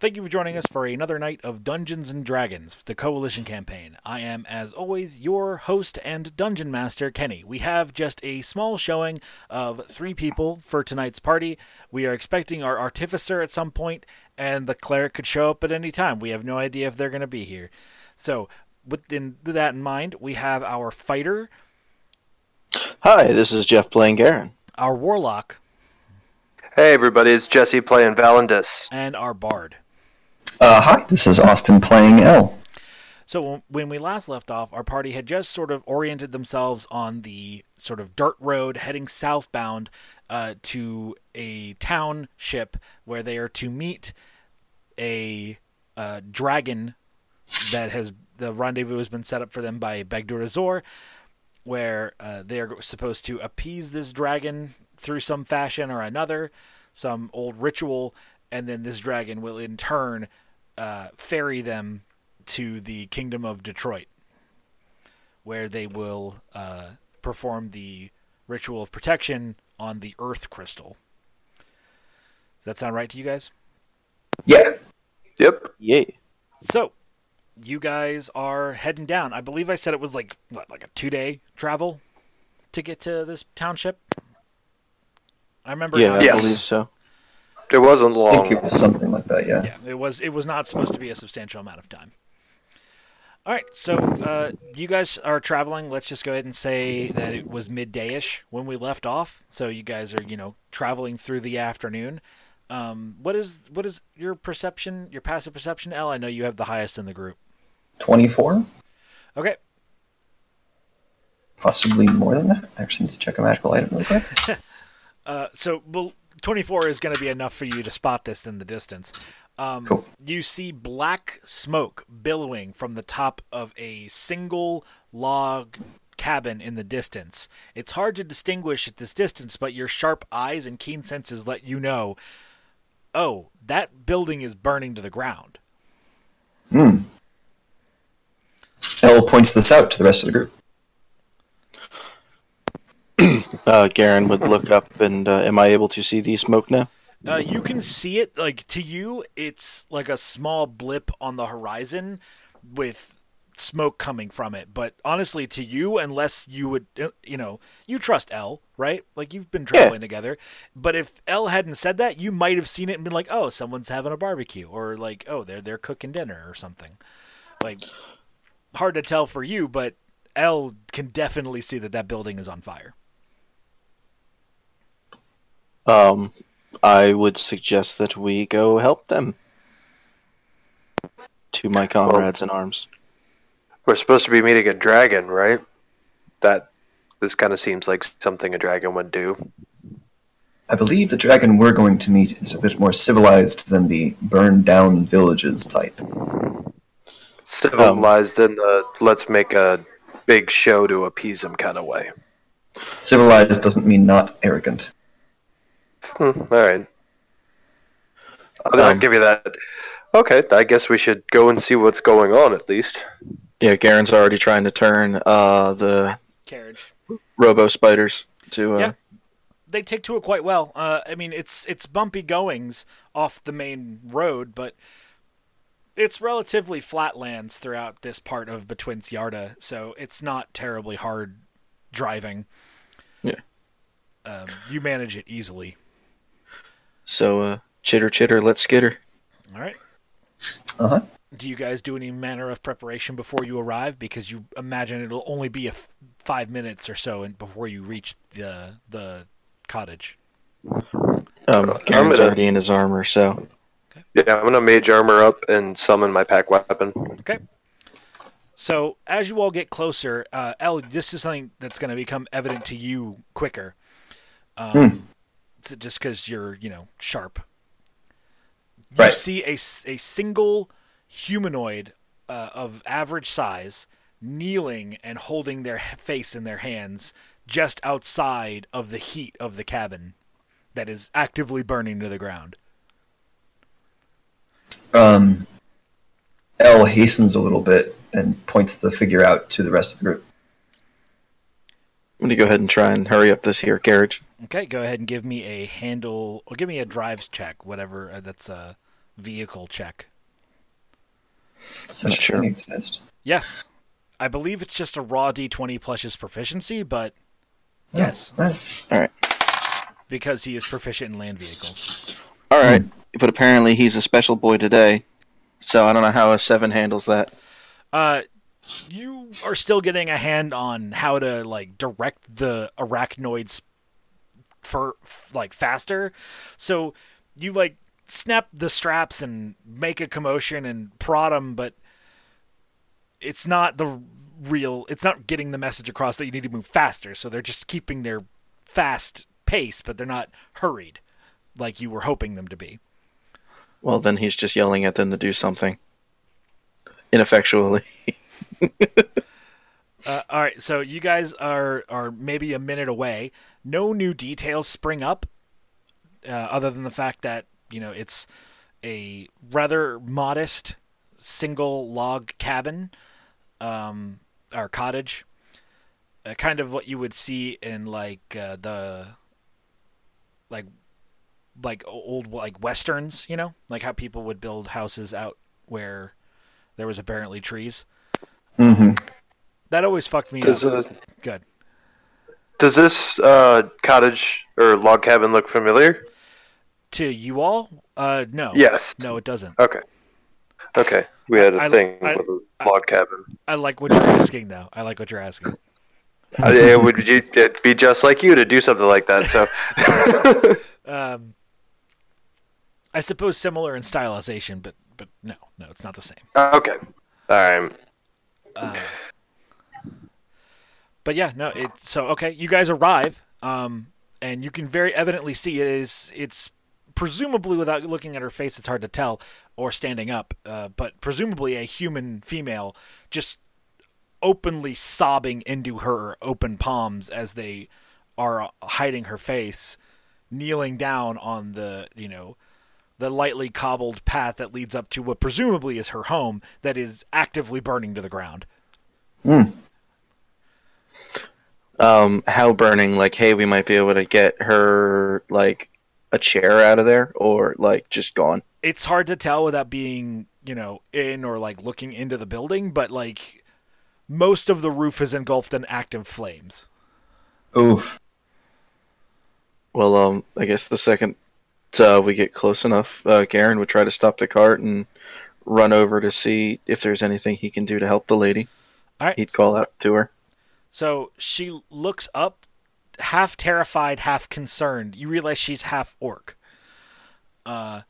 Thank you for joining us for another night of Dungeons and Dragons, the Coalition campaign. I am, as always, your host and dungeon master, Kenny. We have just a small showing of three people for tonight's party. We are expecting our artificer at some point, and the cleric could show up at any time. We have no idea if they're going to be here. So, with that in mind, we have our fighter. Hi, this is Jeff playing Garen. Our warlock. Hey, everybody, it's Jesse playing Valandis. And our bard. Uh, hi, this is Austin playing L. So when we last left off, our party had just sort of oriented themselves on the sort of dirt road heading southbound uh, to a town ship where they are to meet a uh, dragon that has the rendezvous has been set up for them by Bagdur Azor, where uh, they are supposed to appease this dragon through some fashion or another, some old ritual, and then this dragon will in turn uh, ferry them to the kingdom of Detroit, where they will uh, perform the ritual of protection on the Earth crystal. Does that sound right to you guys? Yeah. Yep. Yay. So, you guys are heading down. I believe I said it was like what, like a two day travel to get to this township. I remember. Yeah, I Yes. believe so. It wasn't long. I long. think it was something like that, yeah. Yeah, it was. It was not supposed to be a substantial amount of time. All right, so uh, you guys are traveling. Let's just go ahead and say that it was midday-ish when we left off. So you guys are, you know, traveling through the afternoon. Um, what is what is your perception, your passive perception, L? I know you have the highest in the group. 24? Okay, Possibly more than that. I actually need to check a magical item really quick. Uh, so well, 24 is going to be enough for you to spot this in the distance. Um, Cool. You see black smoke billowing from the top of a single log cabin in the distance. It's hard to distinguish at this distance, but your sharp eyes and keen senses let you know oh, that building is burning to the ground. Hmm. L points this out to the rest of the group. Uh, Garen would look up, and uh, am I able to see the smoke now? Uh, you can see it like to you. It's like a small blip on the horizon with smoke coming from it. But honestly, to you, unless you would, uh, you know, you trust L, right? Like you've been traveling together. But if L hadn't said that, you might have seen it and been like, "Oh, someone's having a barbecue," or like, "Oh, they're they're cooking dinner" or something. Like hard to tell for you, but L can definitely see that that building is on fire. Um, I would suggest that we go help them. To my comrades in arms. We're supposed to be meeting a dragon, right? That this kind of seems like something a dragon would do. I believe the dragon we're going to meet is a bit more civilized than the burned down villages type. Civilized in the let's make a big show to appease him kind of way. Civilized doesn't mean not arrogant. Hmm, all right. I'll, I'll Um, give you that. Okay, I guess we should go and see what's going on at least. Yeah, Garen's already trying to turn uh, the Carriage. robo spiders to. Uh, Yeah. they take to it quite well. Uh, I mean, it's it's bumpy goings off the main road, but it's relatively flat lands throughout this part of Between Yarda, so it's not terribly hard driving. Yeah. Um, you manage it easily. So, uh, chitter chitter, let's skitter. All right. Uh huh. Do you guys do any manner of preparation before you arrive? Because you imagine it'll only be a f- five minutes or so in, before you reach the the cottage. Um, I'm Garen's gonna- already in his armor, so Yeah, I'm gonna mage armor up and summon my pact weapon. Okay. So as you all get closer, uh, El, this is something that's going to become evident to you quicker. Um, so just because you're, you know, sharp. You Right. see a single humanoid uh, of average size kneeling and holding their face in their hands just outside of the heat of the cabin that is actively burning to the ground. Um, L hastens a little bit and points the figure out to the rest of the group. I'm going to go ahead and try and hurry up this here carriage. Okay, go ahead and give me a handle or give me a drives check, whatever uh, that's a vehicle check. Such Sure. thing exists. Yes. I believe it's just a raw d20 plus his proficiency, but Oh, Yes. nice. All right. because he is proficient in land vehicles. All right. But apparently he's a special boy today, so I don't know how a seven handles that. Uh, you are still getting a hand on how to like direct the arachnoids for like faster. So you like snap the straps and make a commotion and prod them, but it's not the real. It's not getting the message across that you need to move faster. So they're just keeping their fast pace, but they're not hurried like you were hoping them to be. Well, then he's just yelling at them to do something ineffectually. Uh, all right, so you guys are are maybe a minute away. No new details spring up, uh, other than the fact that you know it's a rather modest single log cabin, um, or cottage, uh, kind of what you would see in like uh, the like like old like westerns, you know, like how people would build houses out where there was apparently trees. hmm That always fucked me Does up. uh, Good. does this uh, cottage or log cabin look familiar? To you all? Uh, no. Yes. No, it doesn't. Okay. Okay. We had a I- thing I- with a log cabin. I like what you're asking, though. I like what you're asking. It would you, it'd be just like you to do something like that. So Um, I suppose similar in stylization, but but no, no, it's not the same. okay. All right. Uh, but yeah, no, it's so okay. You guys arrive, um, and you can very evidently see it is it's presumably without looking at her face, it's hard to tell, or standing up, uh, but presumably a human female just openly sobbing into her open palms as they are hiding her face, kneeling down on the you know the lightly cobbled path that leads up to what presumably is her home that is actively burning to the ground. Um, how burning? Like, hey, we might be able to get her like a chair out of there, or like just gone. It's hard to tell without being, you know, in or like looking into the building, but like most of the roof is engulfed in active flames. Oof. Well, um, I guess the second uh, we get close enough, uh, Garen would try to stop the cart and run over to see if there's anything he can do to help the lady. All right. He'd call out to her. So she looks up, half terrified, half concerned. You realize she's half orc. Uh,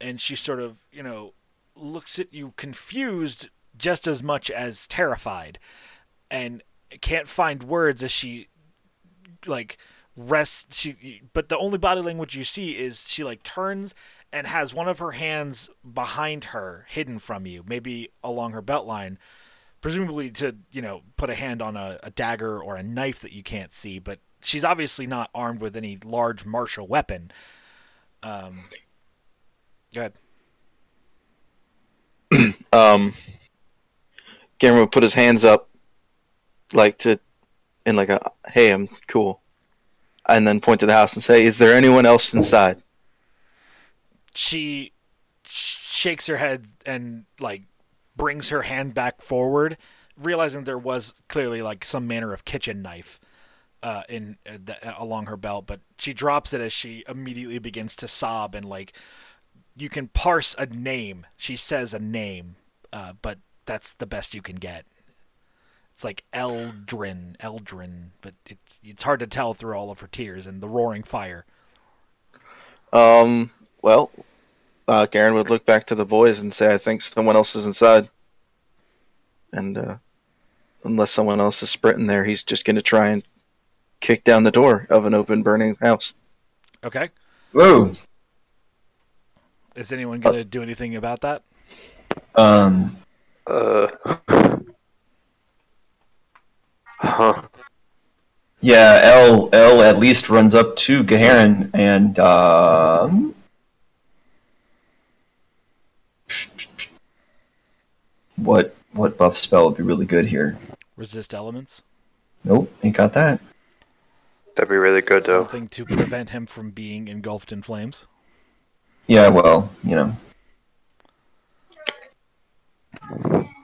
and she sort of, you know, looks at you confused just as much as terrified and can't find words as she, like, rests. She, but the only body language you see is she, like, turns and has one of her hands behind her, hidden from you, maybe along her belt line presumably to you know put a hand on a, a dagger or a knife that you can't see but she's obviously not armed with any large martial weapon um go ahead Um, Garen would put his hands up, like to, in like a, hey, I'm cool, and then point to the house and say, "Is there anyone else inside?" she shakes her head and like brings her hand back forward realizing there was clearly like some manner of kitchen knife uh, in uh, the, along her belt but she drops it as she immediately begins to sob and like you can parse a name. She says a name uh, but that's the best you can get. It's like Eldrin Eldrin but it's it's hard to tell through all of her tears and the roaring fire. Um, well, uh, Garen would look back to the boys and say, "I think someone else is inside," and uh, unless someone else is sprinting there, he's just going to try and kick down the door of an open, burning house. okay Whoa. Is anyone going to do anything about that? Um. Uh, huh. Yeah. L. L. At least runs up to Gaharin and um. What what buff spell would be really good here? Resist elements. Nope, ain't got that. That'd be really good though. Something to prevent him from being engulfed in flames. Yeah, well, you know.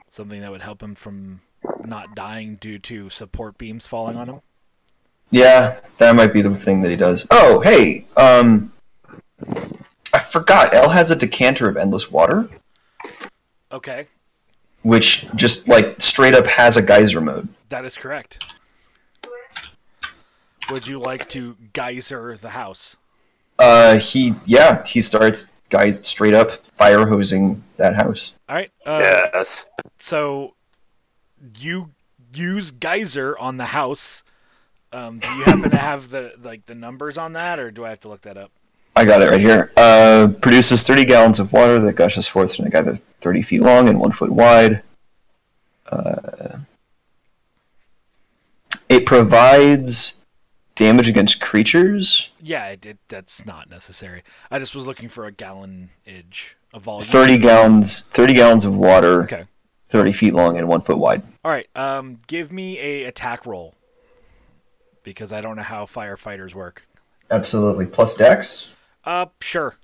Something that would help him from not dying due to support beams falling on him. Yeah, that might be the thing that he does. Oh, hey, um, I forgot. L has a decanter of endless water, Okay, which just like straight up has a geyser mode. that is correct. Would you like to geyser the house? Uh, he yeah, he starts guys straight up fire hosing that house. All right. Uh, Yes. So you use geyser on the house. Um, do you happen to have the like the numbers on that, or do I have to look that up? I got it right here. Uh, produces 30 gallons of water that gushes forth in a guy that's 30 feet long and one foot wide. Uh, it provides damage against creatures. Yeah, it, it that's not necessary. I just was looking for a gallonage of volume. 30 gallons, 30 gallons of water, Okay. 30 feet long and one foot wide. All right. Um, give me a attack roll because I don't know how firefighters work. Absolutely. Plus dex. Uh, sure.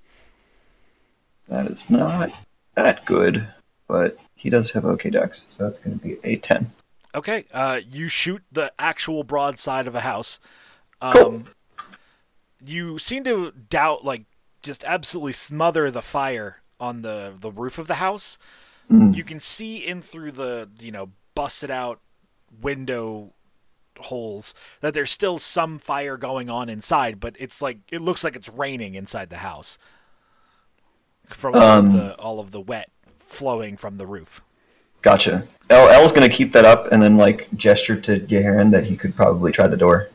That is not that good, but he does have okay dex, so that's going to be a 10. Okay. Uh, you shoot the actual broadside of a house. Um, Cool. You seem to doubt, like, just absolutely smother the fire on the the roof of the house. Mm. You can see in through the you know busted out window holes that there's still some fire going on inside, but it's like it looks like it's raining inside the house from all, Um, of the, all of the wet flowing from the roof. Gotcha. L L's going to keep that up and then like gesture to Garen that he could probably try the door.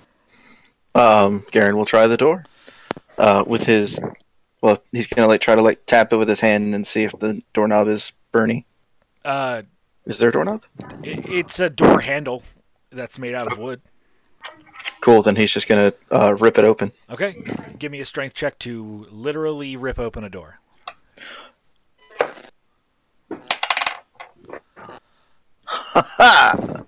Um, Garen will try the door. Uh, with his, well, he's gonna like try to like tap it with his hand and see if the doorknob is Bernie. Uh, Is there a doorknob? it's a door handle that's made out of wood. Cool. Then he's just gonna uh, rip it open. Okay, give me a strength check to literally rip open a door.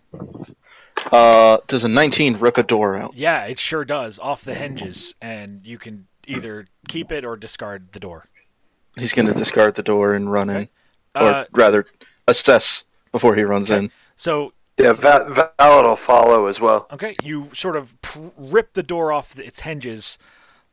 Uh, does a 19 rip a door out? Yeah, it sure does off the hinges, and you can either keep it or discard the door. He's gonna discard the door and run in, or Uh, rather, assess before he runs in. so Yeah, Va- Valid will follow as well. Okay, you sort of pr- rip the door off its hinges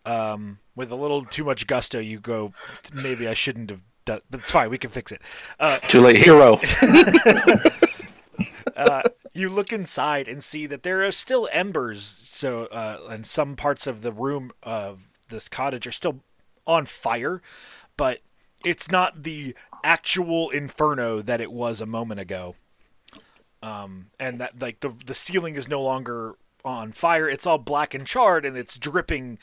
um, with a little too much gusto. You go, maybe I shouldn't have done, but it's fine. We can fix it. Uh, Too late, hero. uh, you look inside and see that there are still embers. So, uh, and some parts of the room of this cottage are still on fire, but it's not the actual inferno that it was a moment ago. Um, and that like the the ceiling is no longer on fire. It's all black and charred, and it's dripping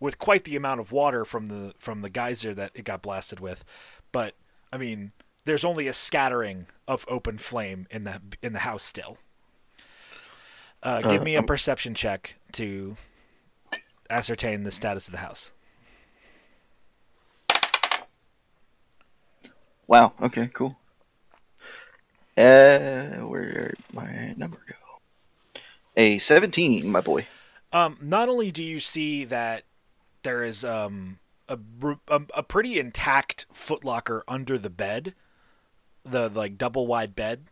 with quite the amount of water from the from the geyser that it got blasted with. But I mean, there's only a scattering of open flame in the in the house still. Uh, give Uh, me a um, perception check to ascertain the status of the house. Wow. Okay. Cool. Uh, where my number go? A 17, my boy. Um, not only do you see that there is um, a, a a pretty intact footlocker under the bed, the like double wide bed,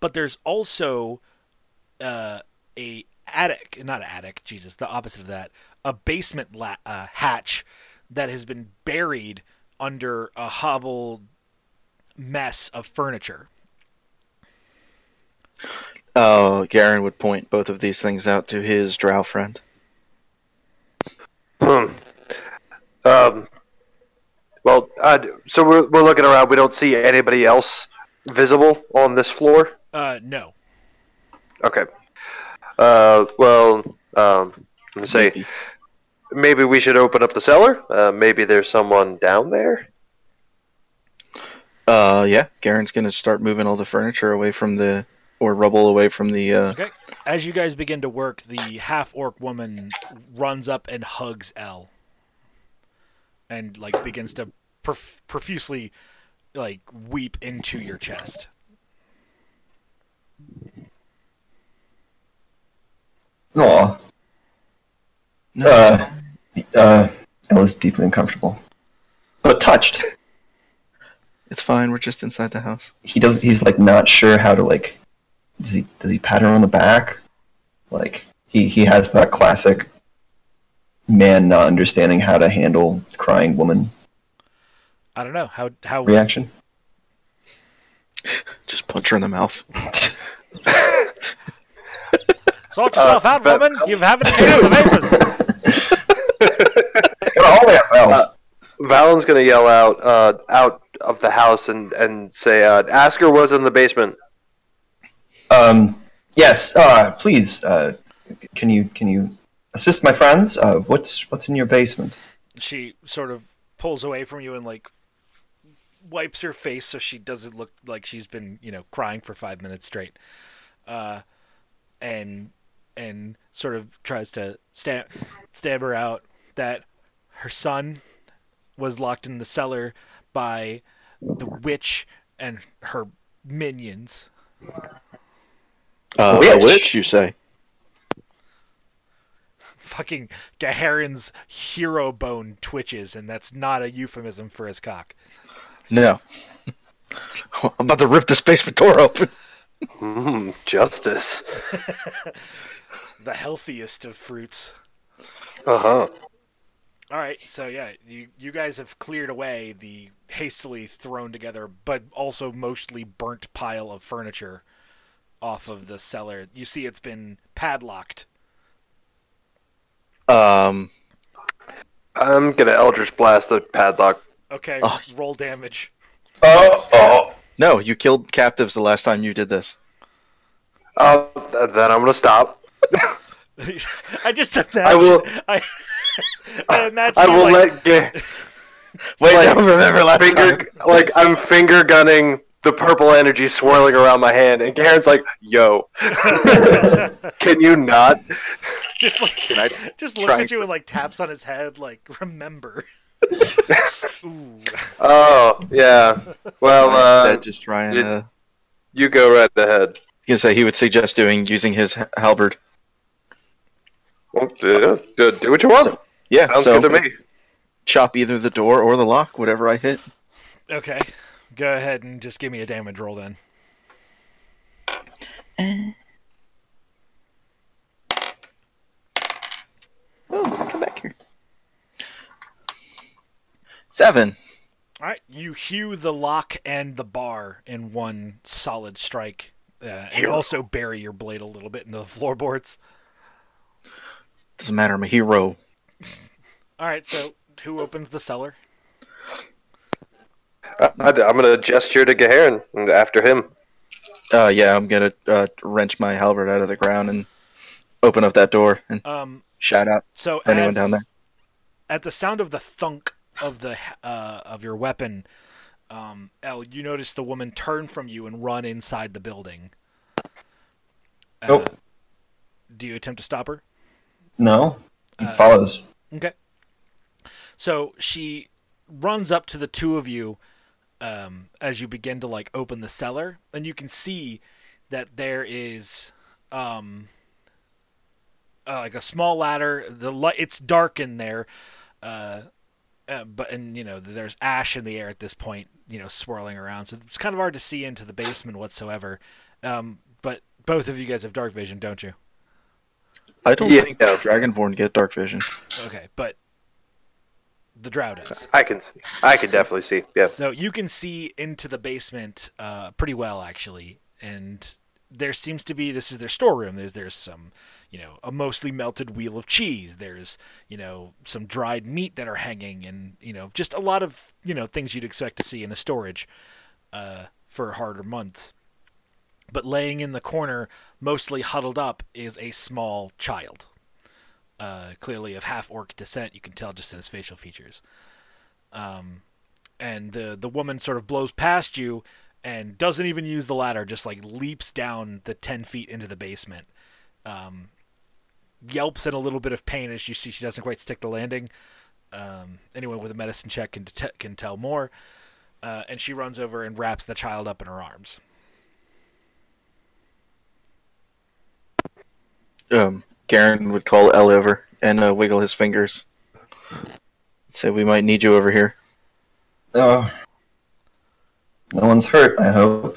but there's also uh, a attic, not attic, Jesus, the opposite of that, a basement la- uh, hatch that has been buried under a hobbled mess of furniture. Uh, Garen would point both of these things out to his drow friend. Hmm. Um. Well, uh, so we're we're looking around. We don't see anybody else visible on this floor. Uh, no. Okay. Uh. Well. Um. Let me say. Maybe we should open up the cellar. Uh, maybe there's someone down there. Uh, yeah. Garen's gonna start moving all the furniture away from the, or rubble away from the. Uh, Okay. As you guys begin to work, the half orc woman runs up and hugs L, and like begins to prof- profusely like weep into your chest. Aw. Uh, uh, El is deeply uncomfortable, but touched. It's fine. We're just inside the house. he doesn't. He's like not sure how to like. Does he does he pat her on the back? Like he he has that classic man not understanding how to handle crying woman I don't know how how reaction. Just punch her in the mouth. sort yourself Uh, out, but- woman. You haven't inhaled the vapors. Always out. Uh, Valen's gonna yell out uh, out of the house and and say, uh, "Asker was in the basement." Um, yes, uh, please. Uh, can you can you assist my friends? Uh, what's what's in your basement? she sort of pulls away from you and like wipes her face so she doesn't look like she's been you know crying for five minutes straight uh and and sort of tries to stab her out that her son was locked in the cellar by the witch and her minions Uh, Witch. A witch, you say? fucking Gaharin's hero bone twitches and that's not a euphemism for his cock No. I'm about to rip this basement door open. Mm, justice. the healthiest of fruits Uh huh. All right, so yeah, you you guys have cleared away the hastily thrown together, but also mostly burnt pile of furniture off of the cellar. You see, it's been padlocked. Um, I'm gonna Eldritch Blast the padlock. Okay, Oh. roll damage. Oh, oh. no, you killed captives the last time you did this. Uh, then I'm gonna stop. I just imagine. I will- I, I imagine. I will like, let Ga- Wait, Like, I don't remember last finger time. like I'm finger gunning the purple energy swirling around my hand, and Garen's like, "Yo, can you not?" just like I just looks at you and like taps on his head, like remember. Ooh. Oh yeah. Well, uh, just trying and it- uh, you go right ahead. you can say he would suggest doing using his halberd. Well, do, do, do what you want. So- Yeah, Sounds so good to me. chop either the door or the lock, whatever I hit. Okay, go ahead and just give me a damage roll then. Oh, come back here. Seven. All right, you hew the lock and the bar in one solid strike, uh, and also bury your blade a little bit into the floorboards. Doesn't matter. I'm a hero. All right, so who opens the cellar? I, am gonna gesture to Gaharen and after him. Uh, yeah, I'm gonna uh, wrench my halberd out of the ground and open up that door and Um, shout out. so Anyone as- down there? At the sound of the thunk of the uh, of your weapon, um, El, you notice the woman turn from you and run inside the building. Uh, Nope. Do you attempt to stop her? No, he Uh, follows. Okay. So she runs up to the two of you um, as you begin to like open the cellar, and you can see that there is um, uh, like a small ladder. The light it's dark in there, uh, uh, but and you know there's ash in the air at this point, you know, swirling around. So it's kind of hard to see into the basement whatsoever. Um, but both of you guys have dark vision, don't you? I don't Yeah. think that Dragonborn get dark vision. Okay, but the drow does. I can, see. I can definitely see. Yes. So you can see into the basement uh, pretty well, actually, and there seems to be this is their storeroom. There's there's some, you know, a mostly melted wheel of cheese. There's you know some dried meat that are hanging, and you know just a lot of you know things you'd expect to see in a storage uh, for harder months. But laying in the corner, mostly huddled up, is a small child. Uh, clearly of half orc descent, you can tell just in his facial features. Um, and the the woman sort of blows past you and doesn't even use the ladder, just like leaps down the ten feet into the basement. Um, yelps in a little bit of pain as you see she doesn't quite stick the landing. Um, anyone with a medicine check can det- can tell more. Uh, and she runs over and wraps the child up in her arms. Um, Garen would call El over and uh, wiggle his fingers. Say we might need you over here. Uh, No one's hurt. I hope.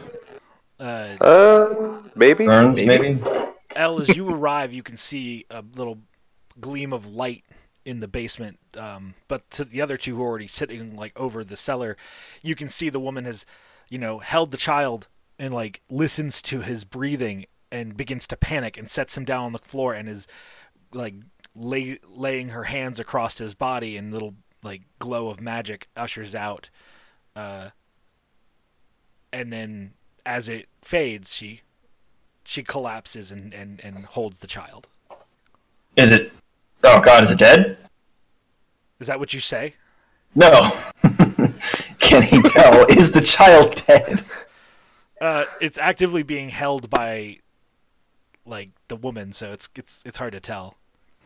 Uh, Uh, maybe. Burns, Maybe. maybe. El, as you arrive, you can see a little gleam of light in the basement. Um, but to the other two who are already sitting like over the cellar, you can see the woman has, you know, held the child and like listens to his breathing and begins to panic and sets him down on the floor and is like lay, laying her hands across his body and little like glow of magic ushers out. Uh, and then as it fades, she she collapses and, and, and holds the child. Is it? Oh God, is it dead? Is that what you say? No. Can he tell? is the child dead? Uh, it's actively being held by like the woman, so it's it's it's hard to tell.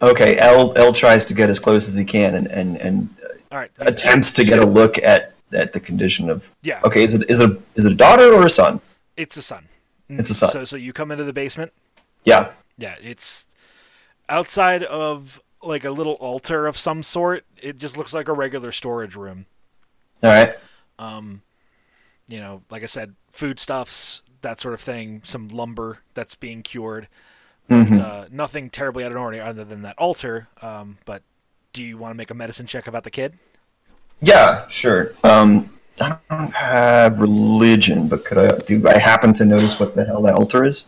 Okay, L L tries to get as close as he can and and, and All right, attempts to get a look at at the condition of. Yeah, Okay, is it is it a, is it a daughter or a son? it's a son. It's a son. So so you come into the basement. Yeah. Yeah, it's outside of like a little altar of some sort. It just looks like a regular storage room. All right. Um, you know, like I said, foodstuffs, that sort of thing, some lumber that's being cured. Mhm. Uh, nothing terribly out of the ordinary other than that altar. Um, but do you want to make a medicine check about the kid? Yeah, sure. Um, I don't have religion, but could I? Do I happen to notice what the hell that altar is?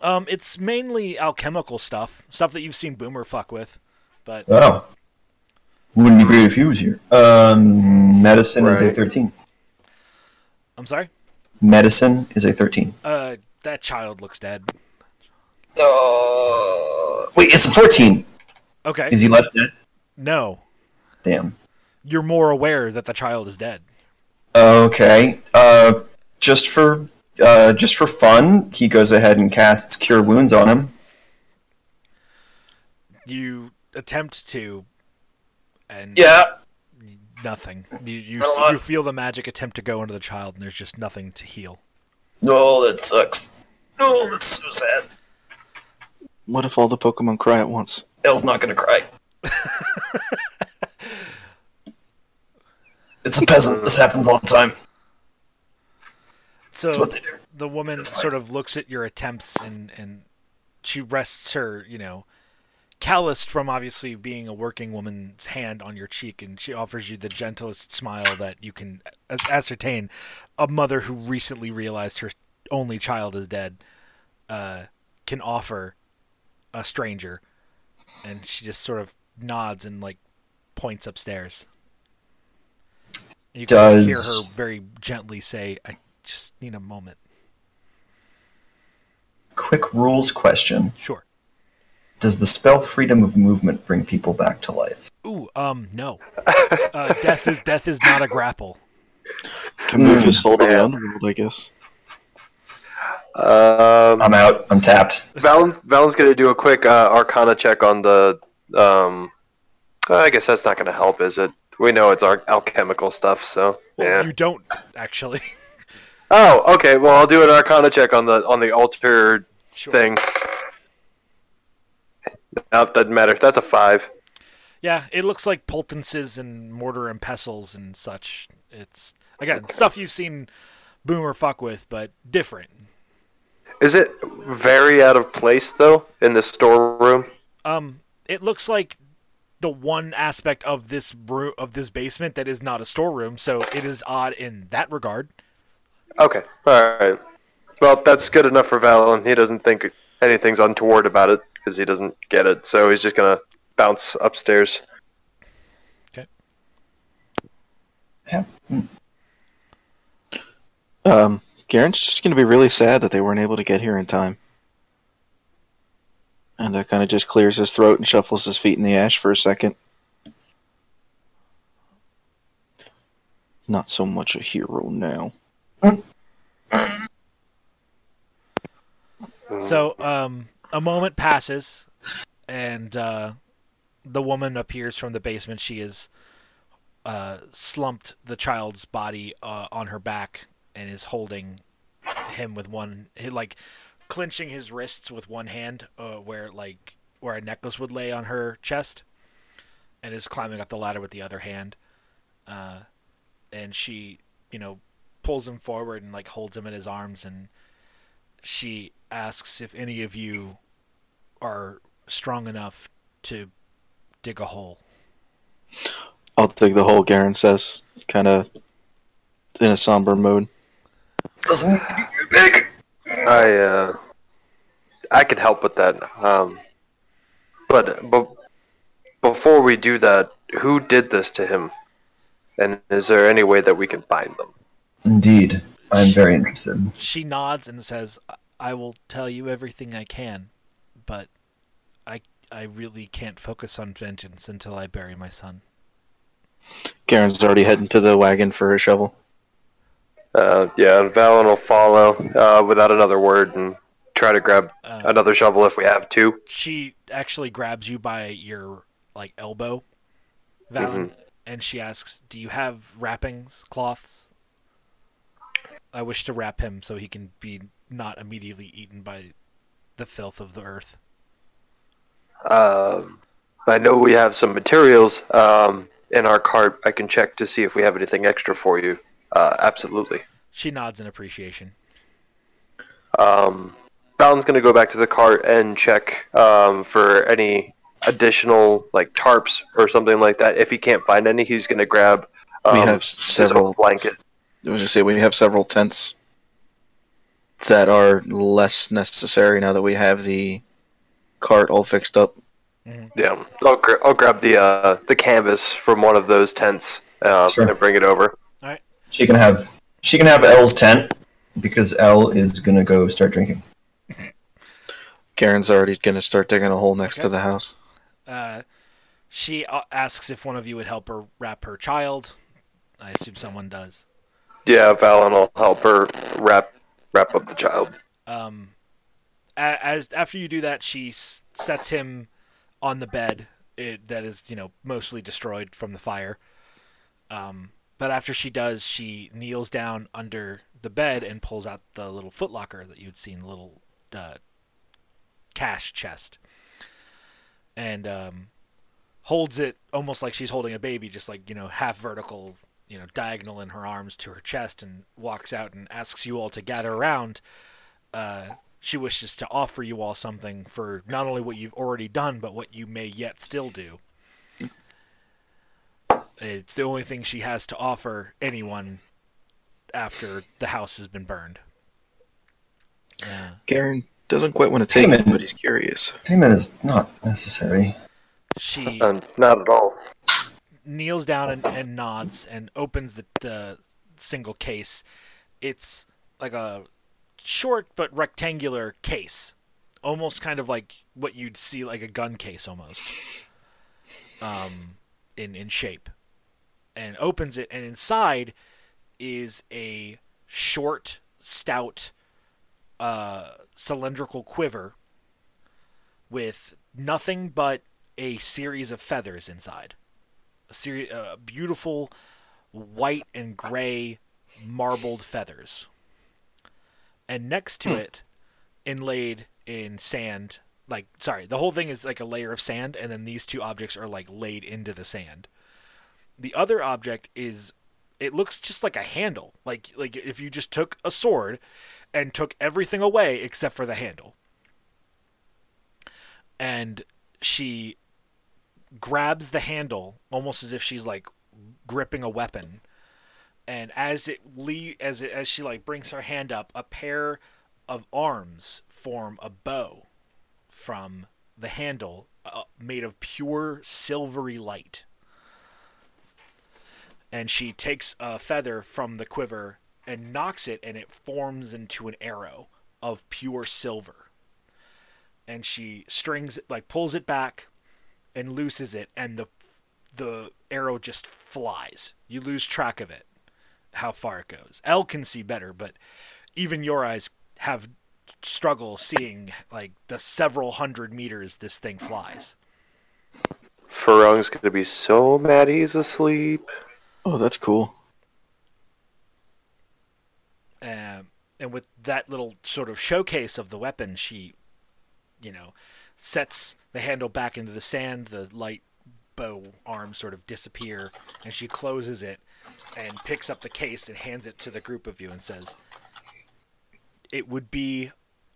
Um, it's mainly alchemical stuff, stuff that you've seen Boomer fuck with. But Oh, wouldn't be great if he was here. Um, medicine is a thirteen. I'm sorry. Medicine is a thirteen. Uh, that child looks dead. Oh, wait, it's a fourteen. Okay. Is he less dead? No, Damn. you're more aware that the child is dead. Okay. Uh, just for uh, just for fun, he goes ahead and casts Cure Wounds on him. You attempt to, and Yeah. Nothing. You you, Not a lot. you uh, feel the magic attempt to go into the child, and there's just nothing to heal. No, that sucks. No, that's so sad. What if all the Pokemon cry at once? Elle's not gonna cry. it's a peasant. This happens all the time. So what they do. the woman sort of looks at your attempts and and she rests her you know calloused from obviously being a working woman's hand on your cheek and she offers you the gentlest smile that you can ascertain. A mother who recently realized her only child is dead uh, can offer a stranger and she just sort of nods and like points upstairs. You can hear her very gently say i just need a moment. Quick rules question: Sure. Does the spell Freedom of Movement bring people back to life? Ooh, um, no. Uh, death is death is not a grapple. Can move his soul to the underworld, I guess. Um, I'm out. I'm tapped. Valen, Valen's going to do a quick uh, Arcana check on the. Um, I guess that's not going to help, is it? We know it's our alchemical stuff, so Well, yeah. You don't actually. Oh, okay. Well, I'll do an Arcana check on the on the altar Sure. thing. Nope, doesn't matter. That's a five. Yeah, it looks like poultices and mortar and pestles and such. It's again stuff you've seen Boomer fuck with, but different. Is it very out of place though in the storeroom? Um, it looks like the one aspect of this room of this basement that is not a storeroom, so it is odd in that regard. Okay. All right. Well, that's good enough for Valen. He doesn't think anything's untoward about it because he doesn't get it. So he's just gonna bounce upstairs. Okay. Yeah. Um, Garen's just going to be really sad that they weren't able to get here in time. And uh, kind of just clears his throat and shuffles his feet in the ash for a second. Not so much a hero now. So, um, a moment passes, and uh, the woman appears from the basement. She is uh, slumped the child's body uh, on her back and is holding him with one, like clenching his wrists with one hand, uh, where like where a necklace would lay on her chest, and is climbing up the ladder with the other hand. Uh, and she, you know, pulls him forward and like holds him in his arms, and she asks if any of you are strong enough to dig a hole. I'll dig the hole, Garen says, kind of in a somber mood. Doesn't big. I uh, I could help with that. Um, but but before we do that, who did this to him? And is there any way that we can find them? Indeed, I'm very interested. She nods and says, "I will tell you everything I can, but I I really can't focus on vengeance until I bury my son." Garen's already heading to the wagon for a shovel. Uh, yeah, Valen will follow uh, without another word and try to grab Uh, another shovel if we have two. she actually grabs you by your like elbow, Valen, and she asks, "Do you have wrappings, cloths? I wish to wrap him so he can be not immediately eaten by the filth of the earth." Um, I know we have some materials um, in our cart. I can check to see if we have anything extra for you. Uh, absolutely. She nods in appreciation. Um, Valen's going to go back to the cart and check um, for any additional like tarps or something like that. If he can't find any, he's going to grab um, we have his several. own blanket. I was gonna say we have several tents that are less necessary now that we have the cart all fixed up. Yeah, I'll, gra- I'll grab the uh, the canvas from one of those tents uh, Sure. and bring it over. All right. She can have she can have L's tent because L is gonna go start drinking. Garen's already gonna start digging a hole next Okay. to the house. Uh, she uh, asks if one of you would help her wrap her child. I assume someone does. Yeah, Valen will help her wrap wrap up the child. Um, as after you do that, she sets him on the bed it, that is, you know, mostly destroyed from the fire. Um, but after she does, she kneels down under the bed and pulls out the little footlocker that you'd seen, the little uh, cash chest, and um, holds it almost like she's holding a baby, just like you know, half vertical, you know, diagonal in her arms to her chest, and walks out and asks you all to gather around uh, she wishes to offer you all something for not only what you've already done, but what you may yet still do. It's the only thing she has to offer anyone after the house has been burned. Yeah. Garen doesn't quite want to take Payment. it, but he's curious. Payment is not necessary. She And not at all. Kneels down and, and nods and opens the, the single case. It's like a short but rectangular case, almost kind of like what you'd see like a gun case almost, um, in in shape, and opens it, and inside is a short, stout, uh, cylindrical quiver with nothing but a series of feathers inside a series, uh, beautiful white and gray marbled feathers. And next to it, inlaid in sand, like sorry, the whole thing is like a layer of sand, and then these two objects are like laid into the sand. The other object is, it looks just like a handle, like like if you just took a sword and took everything away except for the handle. And she grabs the handle almost as if she's like gripping a weapon. And as it le- as it, as she like brings her hand up a pair of arms form a bow from the handle uh, made of pure silvery light. And she takes a feather from the quiver and nocks it and it forms into an arrow of pure silver. And she strings it like pulls it back and looses it and the the arrow just flies. You lose track of it, how far it goes. L can see better, but even your eyes have struggle seeing like the several hundred meters this thing flies. Farung's gonna be so mad he's asleep. Oh, that's cool. Um, and with that little sort of showcase of the weapon, she, you know, sets the handle back into the sand. The light bow arms sort of disappear, and she closes it. and picks up the case and hands it to the group of you and says, "It would be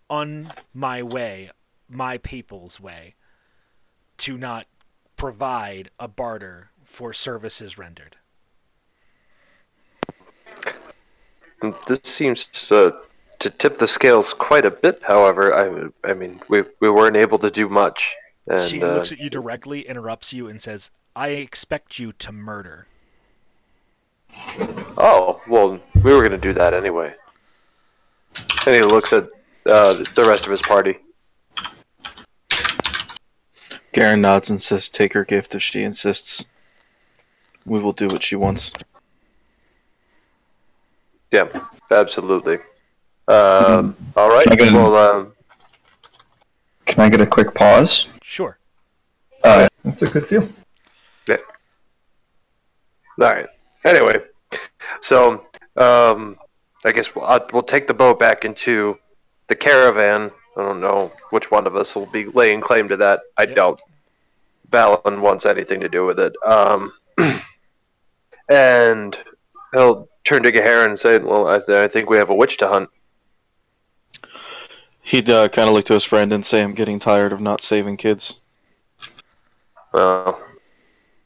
on my way, my people's way, to not provide a barter for services rendered." This seems to, to tip the scales quite a bit. However, I, I mean, we we weren't able to do much. And, she uh, looks at you directly, interrupts you, and says, "I expect you to murder." oh, well, we were going to do that anyway. And he looks at uh, the rest of his party. Garen nods and says, "Take her gift if she insists. We will do what she wants." Yeah, absolutely. Um, all right. Can I get an- Well, um, Can I get a quick pause? Sure. Uh, that's a good feel. yeah. All right. Anyway, so um, I guess we'll, I'll, we'll take the boat back into the caravan. I don't know which one of us will be laying claim to that. I Yep. doubt Valen wants anything to do with it. Um, and he'll turn to Gahara and say, "Well, I, th- I think we have a witch to hunt." He'd uh, kind of look to his friend and say, "I'm getting tired of not saving kids." Well,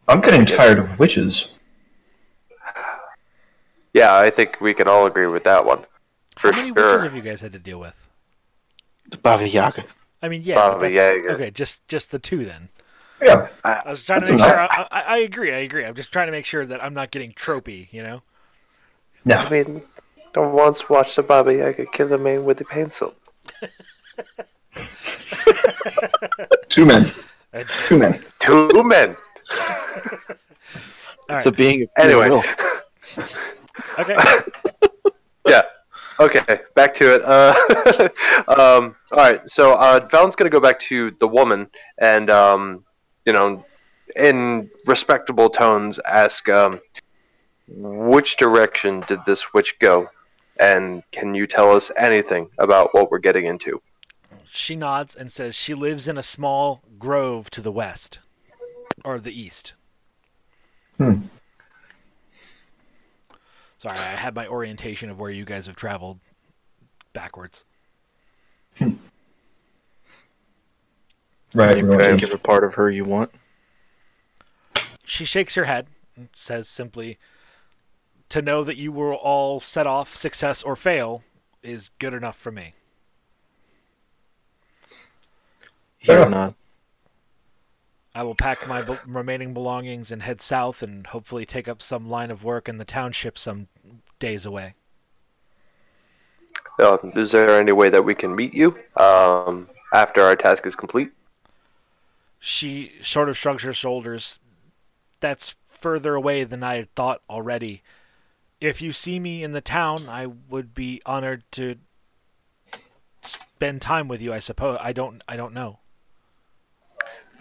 I'm getting tired of witches. yeah, I think we can all agree with that one. For How many sure. witches have you guys had to deal with? The Baba Yaga. I mean, yeah, but Baba that's- Yaga. okay, just just the two then. Yeah. I was trying to make sure. I, I, I agree. I agree. I'm just trying to make sure that I'm not getting tropey. You know. No. I mean, I once watched a Baba Yaga kill a man with a pencil. Two men. Uh, Two men. Two men. all It's right. a being of Anyway. will. Okay. Yeah. Okay, back to it. Uh, um, all right, so uh, Valen's going to go back to the woman and, um, you know, in respectable tones, ask, um, which direction did this witch go? And can you tell us anything about what we're getting into? She nods and says she lives in a small grove to the west or the east. Hmm. Sorry, I had my orientation of where you guys have traveled backwards. Right. Any we're particular part of her you want? She shakes her head and says simply, "To know that you will all set off success or fail is good enough for me." Here or enough. not? I will pack my be- remaining belongings and head south and hopefully take up some line of work in the township some days away. Uh, is there any way that we can meet you um, after our task is complete? She sort of shrugs her shoulders. That's further away than I had thought already. If you see me in the town, I would be honored to spend time with you, I suppose. I don't I don't know.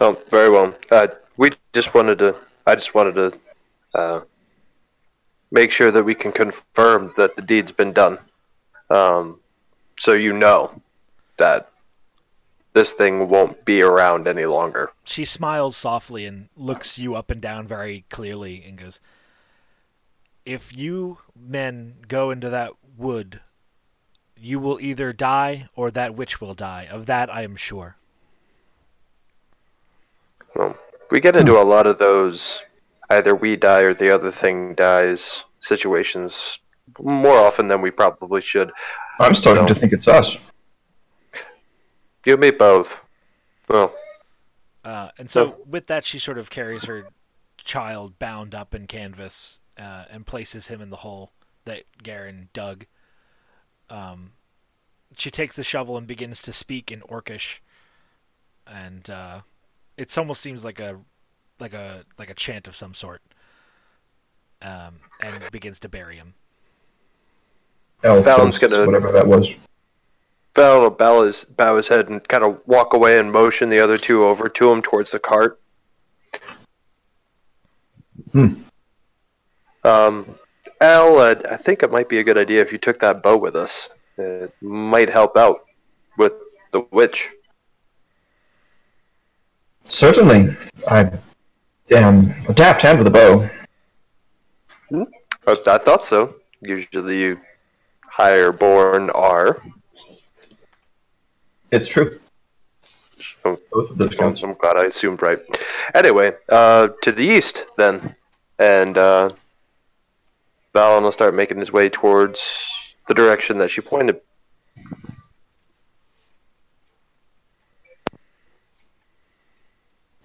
Oh, very well. Uh, we just wanted to. I just wanted to uh, make sure that we can confirm that the deed's been done, um, so you know that this thing won't be around any longer. She smiles softly and looks you up and down very clearly and goes, If you men go into that wood, you will either die or that witch will die. Of that I am sure. Well, we get into a lot of those either we die or the other thing dies situations more often than we probably should. I'm starting No. to think it's us. You me both. Well, Uh, and so, with that, she sort of carries her child bound up in canvas uh, and places him in the hole that Garen dug. Um, she takes the shovel and begins to speak in Orcish, and uh, it almost seems like a like a like a chant of some sort. Um, and begins to bury him. Elf Valen's gonna- whatever that was. Val will bow his, bow his head and kind of walk away and motion the other two over to him towards the cart. Hmm. Um, Al, uh, I think it might be a good idea if you took that bow with us. It might help out with the witch. Certainly. I am a daft hand with a bow. I, I thought so. Usually, you higher born are. It's true. Oh, Both of those counts. I'm glad I assumed right. Anyway, uh, to the east then, and uh, Valen will start making his way towards the direction that she pointed.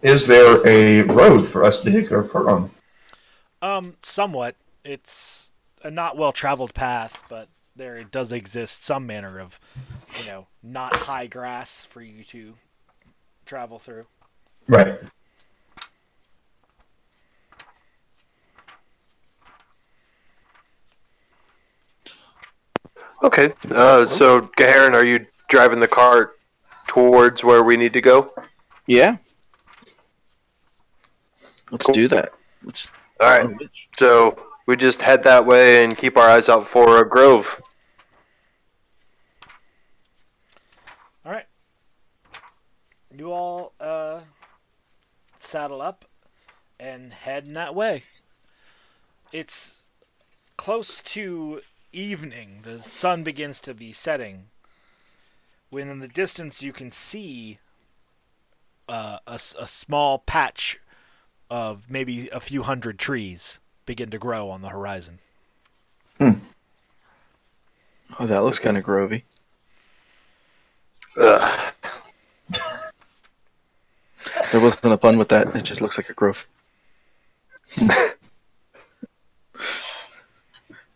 Is there a road for us to take our cart on? Um, somewhat. It's a not well traveled path, but there does exist some manner of, you know, not high grass for you to travel through. Right. Okay, uh, so Gaharin, are you driving the cart towards where we need to go? Yeah. Let's Cool. do that. Let's. All right, so we just head that way and keep our eyes out for a grove. All right. You all uh, saddle up and head in that way. It's close to evening. The sun begins to be setting. When in the distance you can see uh, a, s- a small patch of maybe a few hundred trees begin to grow on the horizon. Oh, that looks kind of grovy. Ugh. There wasn't a pun with that. It just looks like a grove.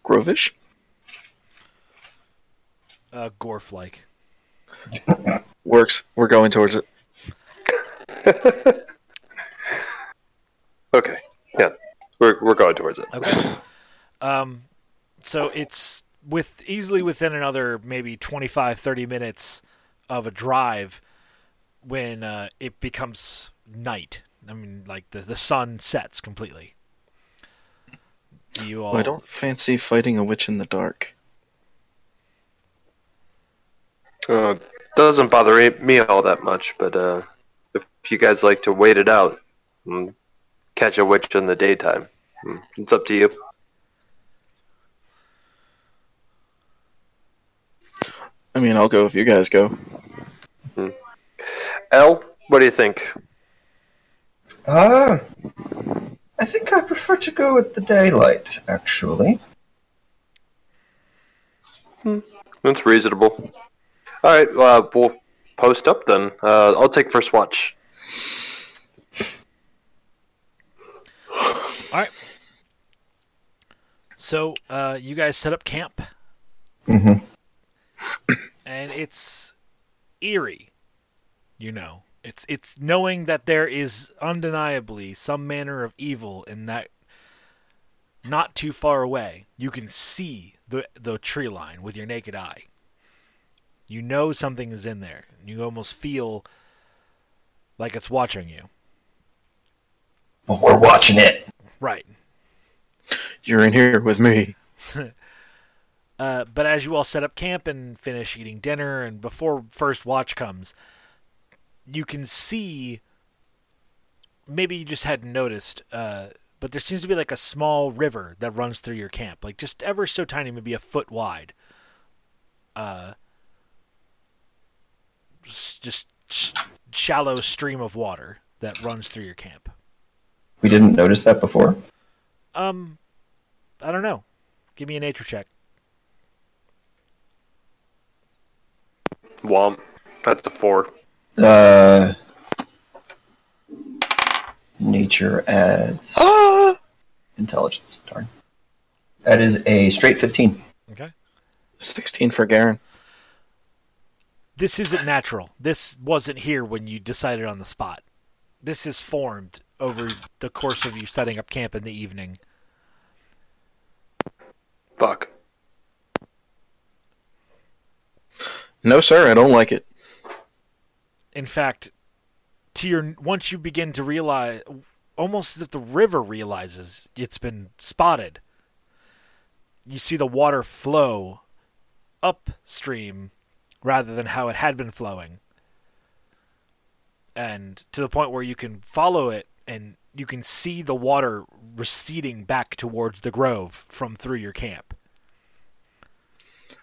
Grovish? Uh, Gorf like. Works. We're going towards it. Okay, yeah, we're we're going towards it. Okay. Um, so it's with easily within another maybe 25, 30 minutes of a drive when uh, it becomes night. I mean, like the, the sun sets completely. You all. Well, I don't fancy fighting a witch in the dark. Uh, doesn't bother me- me all that much, but uh, if you guys like to wait it out and catch a witch in the daytime, mm, it's up to you. I mean, I'll go if you guys go. L, what do you think? Ah, I think I prefer to go with the daylight, actually. That's reasonable. All right, uh, we'll post up then. Uh, I'll take first watch. All right. So uh, you guys set up camp, Mm-hmm. and it's eerie. You know, it's it's knowing that there is undeniably some manner of evil in that. Not too far away, you can see the the tree line with your naked eye. You know something is in there. You almost feel like it's watching you. But we're watching it. Right. You're in here with me. Uh, but as you all set up camp and finish eating dinner, and before first watch comes, you can see. Maybe you just hadn't noticed, uh, but there seems to be like a small river that runs through your camp, like just ever so tiny, maybe a foot wide. Uh, s- just shallow stream of water that runs through your camp. We didn't notice that before. Um, I don't know. Give me a nature check. Womp. That's a four. Uh, nature adds Ah! intelligence. Darn. That is a straight 15. Okay. 16 for Garen. This isn't natural. This wasn't here when you decided on the spot. This is formed over the course of you setting up camp in the evening. Fuck. No, sir, I don't like it. In fact, to your once you begin to realize almost as if the river realizes it's been spotted. You see the water flow upstream rather than how it had been flowing. And to the point where you can follow it and you can see the water receding back towards the grove from through your camp.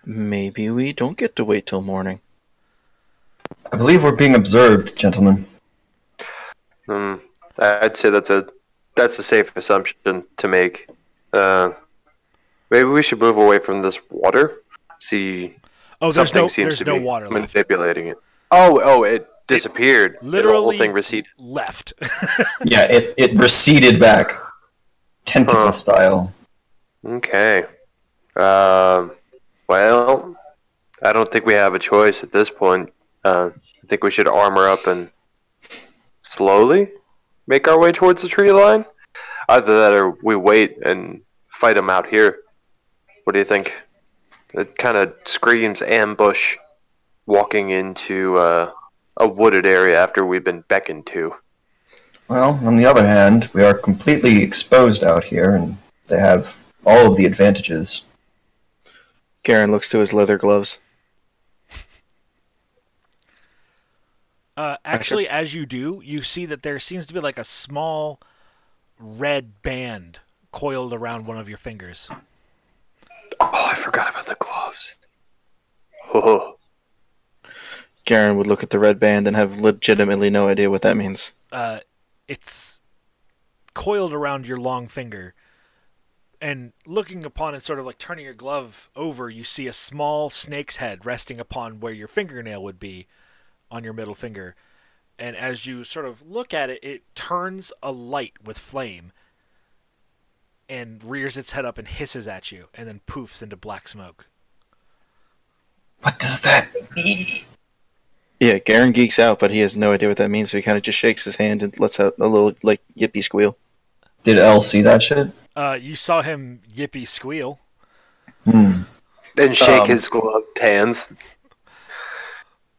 Maybe we don't get to wait till morning. I believe we're being observed, gentlemen. Hmm. I'd say that's a that's a safe assumption to make. Uh, maybe we should move away from this water. See, Oh, there's something no seems there's to no be water left. manipulating it. Oh, oh, it disappeared. the Literally whole thing receded. left. Yeah, it, it receded back, tentacle Huh. style. Okay. Um. Well, I don't think we have a choice at this point. Uh, I think we should armor up and slowly make our way towards the tree line. Either that, or we wait and fight them out here. What do you think? It kind of screams ambush, walking into uh, a wooded area after we've been beckoned to. Well, on the other hand, we are completely exposed out here, and they have all of the advantages. Garen looks to his leather gloves. Uh, actually, as you do, you see that there seems to be like a small red band coiled around one of your fingers. Oh, I forgot about the gloves. Oh, Garen would look at the red band and have legitimately no idea what that means. Uh, it's coiled around your long finger, and looking upon it, sort of like turning your glove over, you see a small snake's head resting upon where your fingernail would be on your middle finger. And as you sort of look at it, it turns a light with flame and rears its head up and hisses at you, and then poofs into black smoke. What does that mean? Yeah, Garen geeks out, but he has no idea what that means, so he kind of just shakes his hand and lets out a little, like, yippee squeal. Did L see that shit? Uh, you saw him yippee squeal. Hmm. and shake Um, his gloved hands.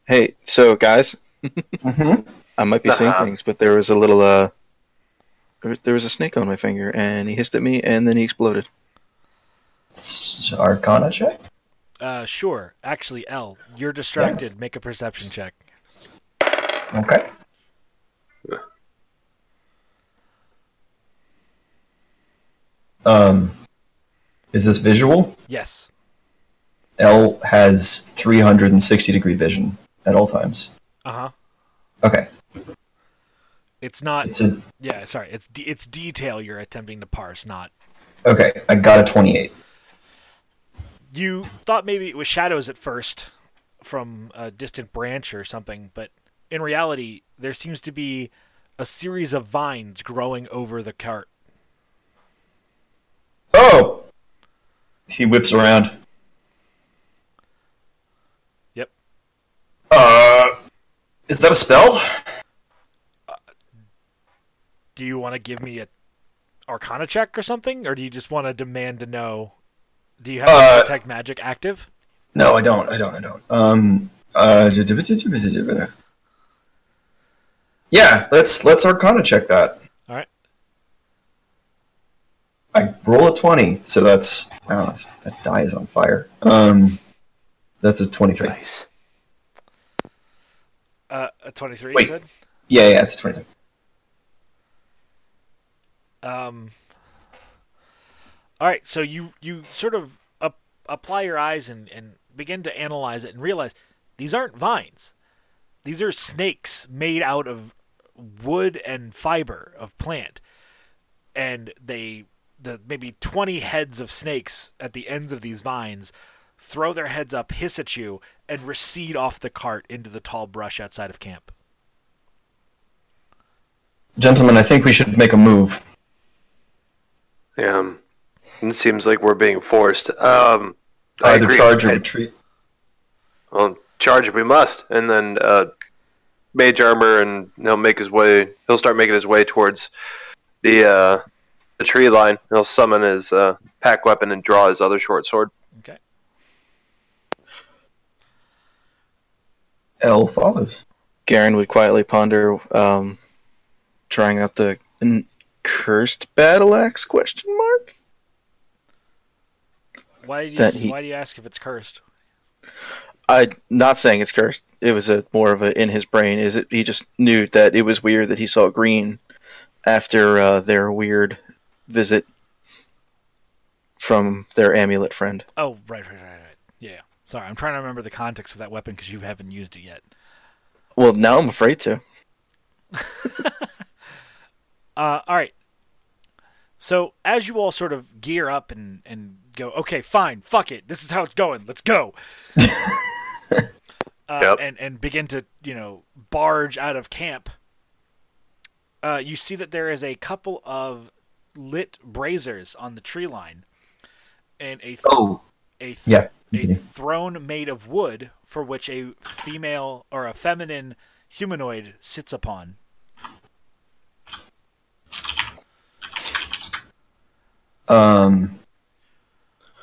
Hey, so, guys, Mm-hmm. I might be seeing Uh-huh. things, but there was a little, uh, there was, there was a snake on my finger, and he hissed at me, and then he exploded. Arcana check? Uh, sure. Actually, L, you're distracted. Make a perception check. Okay. Um, is this visual? Yes. L has 360 degree vision at all times. Uh huh. Okay. It's not. It's a Yeah, sorry. It's de- it's detail you're attempting to parse, not. okay. I got a 28. You thought maybe it was shadows at first from a distant branch or something, but in reality, there seems to be a series of vines growing over the cart. Oh! He whips around. Yep. Uh, is that a spell? Do you want to give me a Arcana check or something, or do you just want to demand to know? Do you have Uh, detect magic active? No, I don't. I don't. I don't. Um. Uh. Yeah. Let's let's Arcana check that. All right. I roll a 20, so that's wow. That's, that die is on fire. Um. That's a 23. Nice. Uh, a twenty-three. Wait. You said. Yeah. Yeah. It's a 23. Um. All right, so you you sort of up, apply your eyes and and begin to analyze it and realize these aren't vines. These are snakes made out of wood and fiber of plant, and they the maybe twenty heads of snakes at the ends of these vines throw their heads up, hiss at you, and recede off the cart into the tall brush outside of camp. Gentlemen, I think we should make a move. Yeah. um, It seems like we're being forced. Um, I Either agree. charge or I- retreat. Well, charge if we must, and then uh, mage armor, and he'll make his way. He'll start making his way towards the uh, the tree line. He'll summon his uh, pact weapon and draw his other short sword. Okay. L follows. Garen would quietly ponder, um, trying out the n- cursed battle axe? Question mark. Why do you That he- why do you ask if it's cursed? I not saying it's cursed. It was a more of a in his brain. Is it? He just knew that it was weird that he saw green after uh, their weird visit from their amulet friend. Oh, right, right, right, right. Yeah. Sorry, I'm trying to remember the context of that weapon because you haven't used it yet. Well, now I'm afraid to. Uh, all right. So as you all sort of gear up and, and go, okay, fine, fuck it, this is how it's going, let's go. uh, Yep. and, and begin to, you know, barge out of camp. Uh, you see that there is a couple of lit braziers on the tree line, and a th- Oh, a th- yeah. a throne made of wood for which a female or a feminine humanoid sits upon. Um,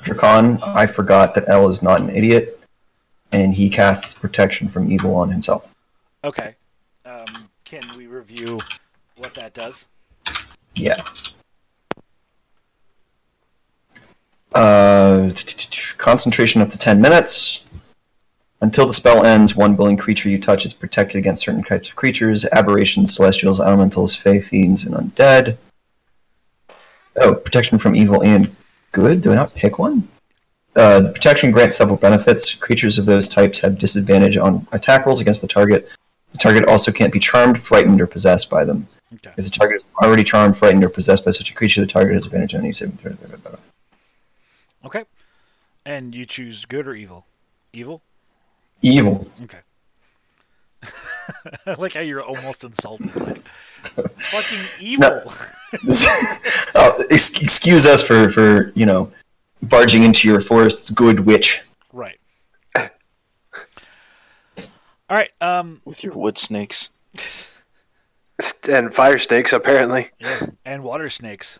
Drakon, I forgot that L is not an idiot, and he casts protection from evil on himself. Okay. Um, can we review what that does? Yeah. Uh, concentration up to 10 minutes. Until the spell ends, one willing creature you touch is protected against certain types of creatures aberrations, celestials, elementals, fey, fiends, and undead. Oh, protection from evil and good? Do I not pick one? Uh, the protection grants several benefits. Creatures of those types have disadvantage on attack rolls against the target. The target also can't be charmed, frightened, or possessed by them. Okay. If the target is already charmed, frightened, or possessed by such a creature, the target has advantage on any saving throw. Okay. And you choose good or evil? Evil? Evil. Okay. I like how you're almost insulted. Like, fucking evil. oh, ex- excuse us for, for you know barging into your forest's good witch. Right. All right. Um. With your wood snakes. And fire snakes, apparently. Yeah. And water snakes.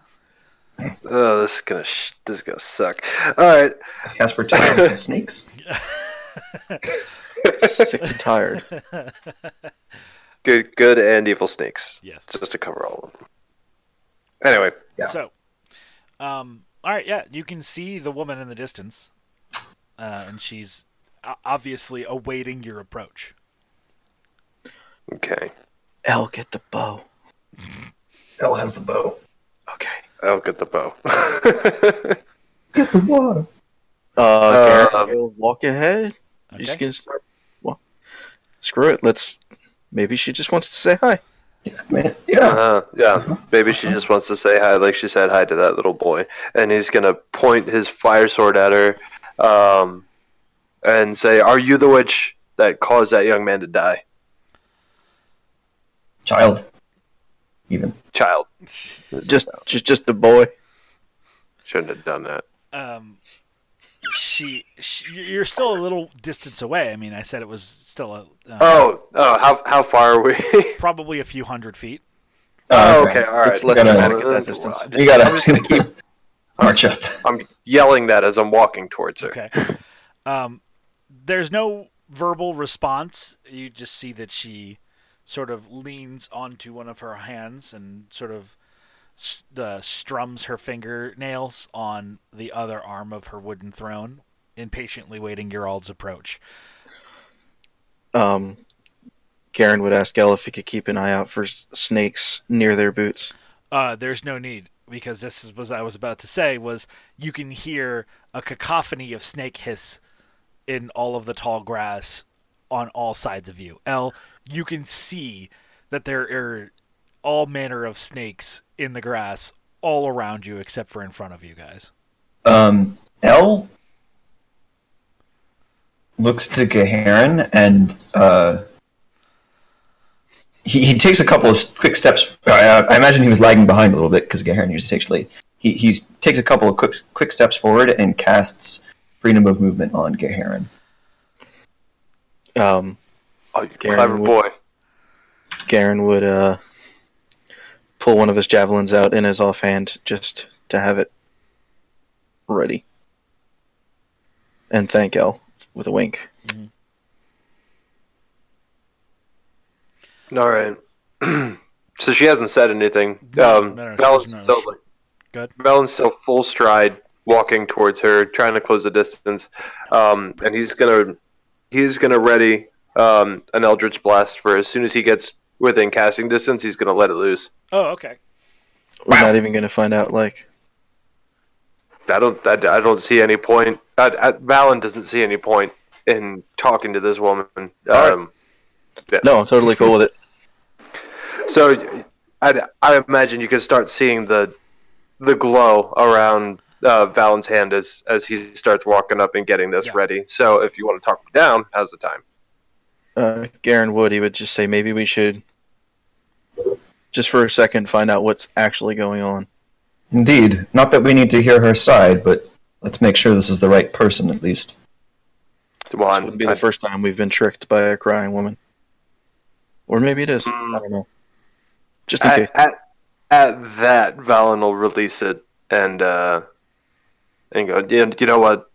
Oh, this is gonna sh- this is gonna suck. All right. Cast protection from snakes. Sick and tired. Good, good and evil snakes, Yes. just to cover all of them. Anyway, Yeah. So, um. All right. Yeah. You can see the woman in the distance, uh, and she's obviously awaiting your approach. okay. L, get the bow. L has the bow. Okay. I'll get the bow. Get the water. Uh, Garrett, Um, walk ahead. You're just gonna start. Well, screw it. Let's. Maybe she just wants to say hi. Yeah, man. Yeah. uh, yeah, maybe she just wants to say hi, like she said hi to that little boy, and he's gonna point his fire sword at her, um, and say, "Are you the witch that caused that young man to die, Child. Even. child?" Just, just, just a boy. Shouldn't have done that. um, she, she, you're still a little distance away. I mean, I said it was still a, uh, Oh, oh, how how far are we? probably a few hundred feet. oh, okay, all right. Let's let gotta- dramatic at that distance. You gotta I'm just gonna keep. march up. I'm yelling that as I'm walking towards her. Okay. Um, there's no verbal response. You just see that she sort of leans onto one of her hands and sort of s- uh, strums her fingernails on the other arm of her wooden throne, impatiently waiting your all's approach. Um, Garen would ask Elle if he could keep an eye out for snakes near their boots. Uh, there's no need because this is what I was about to say was you can hear a cacophony of snake hiss in all of the tall grass on all sides of you. L, you can see that there are all manner of snakes in the grass all around you except for in front of you guys. Um, L looks to Gaharin and uh, he, he takes a couple of quick steps. I, I imagine he was lagging behind a little bit because Gaharin usually takes lead. He he takes a couple of quick quick steps forward and casts freedom of movement on Gaharin. Um, Oh, you Garen clever would- boy. Garen would uh, pull one of his javelins out in his offhand just to have it ready. And thank El with a wink. All right. so she hasn't said anything. No, um, no, no, Mel's she's not- still like, Good. Melon's still full stride, walking towards her, trying to close the distance. Um, and he's gonna he's gonna ready um, an Eldritch Blast for as soon as he gets within casting distance. He's gonna let it loose. Oh, okay. we're not even going to find out. Like, I don't. I, I don't see any point. I, I, Valen doesn't see any point in talking to this woman. right. Um, no, I'm totally cool with it. So, I, I imagine you could start seeing the the glow around uh, Valen's hand as as he starts walking up and getting this Yeah. ready. So, if you want to talk him down, how's the time? Uh, Garen would he would just say maybe we should just for a second find out what's actually going on. Indeed. Not that we need to hear her side, but let's make sure this is the right person at least. Well, This I'm- wouldn't be I- the first time we've been tricked by a crying woman, or maybe it is. Mm. I don't know. Just in at, case. at, at that, Valen will release it and uh, and go. "Yeah, You know what?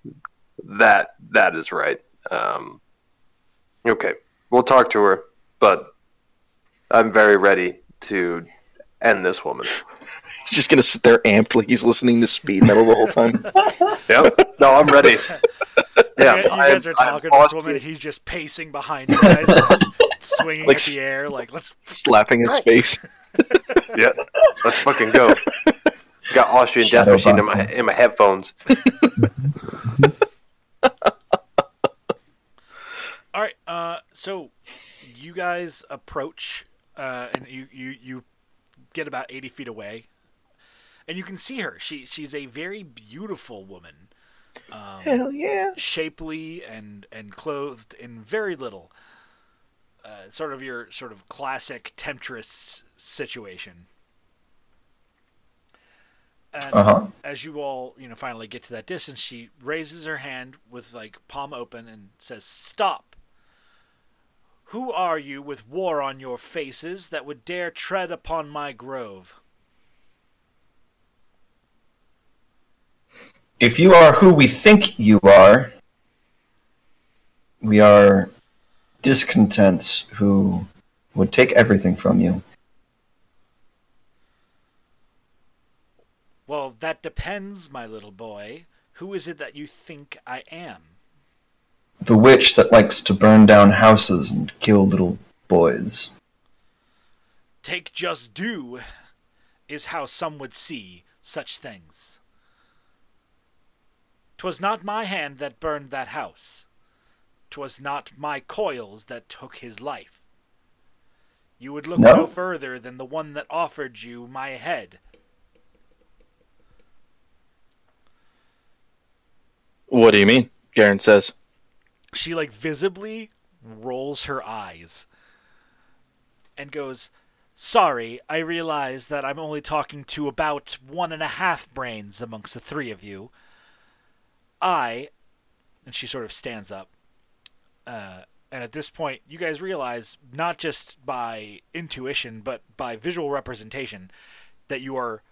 That that is right. Um, okay, we'll talk to her, but I'm very ready to end this woman. He's just gonna sit there amped like he's listening to speed metal the whole time. Yep. No, I'm ready. Yeah, you, you I'm- guys are I'm talking to this woman, and he's just pacing behind you guys, swinging Like at the air, like let's. slapping his face. Yeah, let's fucking go. Got Austrian Death Machine in my in my headphones. All right. Uh, so you guys approach, uh, and you, you you get about eighty feet away, and you can see her. She she's a very beautiful woman, um, Hell yeah! shapely and and clothed in very little. Uh, sort of your sort of classic temptress situation. And Uh huh. as you all, you know, finally get to that distance, she raises her hand with like palm open and says, "Stop. Who are you with war on your faces that would dare tread upon my grove?" If you are who we think you are, we are discontents who would take everything from you. Well, that depends, my little boy. Who is it that you think I am? The witch that likes to burn down houses and kill little boys. Take just due is how some would see such things. 'Twas not my hand that burned that house. 'Twas not my coils that took his life. You would look No. no further than the one that offered you my head. What do you mean? Garen says. She like visibly rolls her eyes and goes, Sorry, I realize that I'm only talking to about one and a half brains amongst the three of you. I, and she sort of stands up, uh, and at this point, you guys realize, not just by intuition, but by visual representation, that you are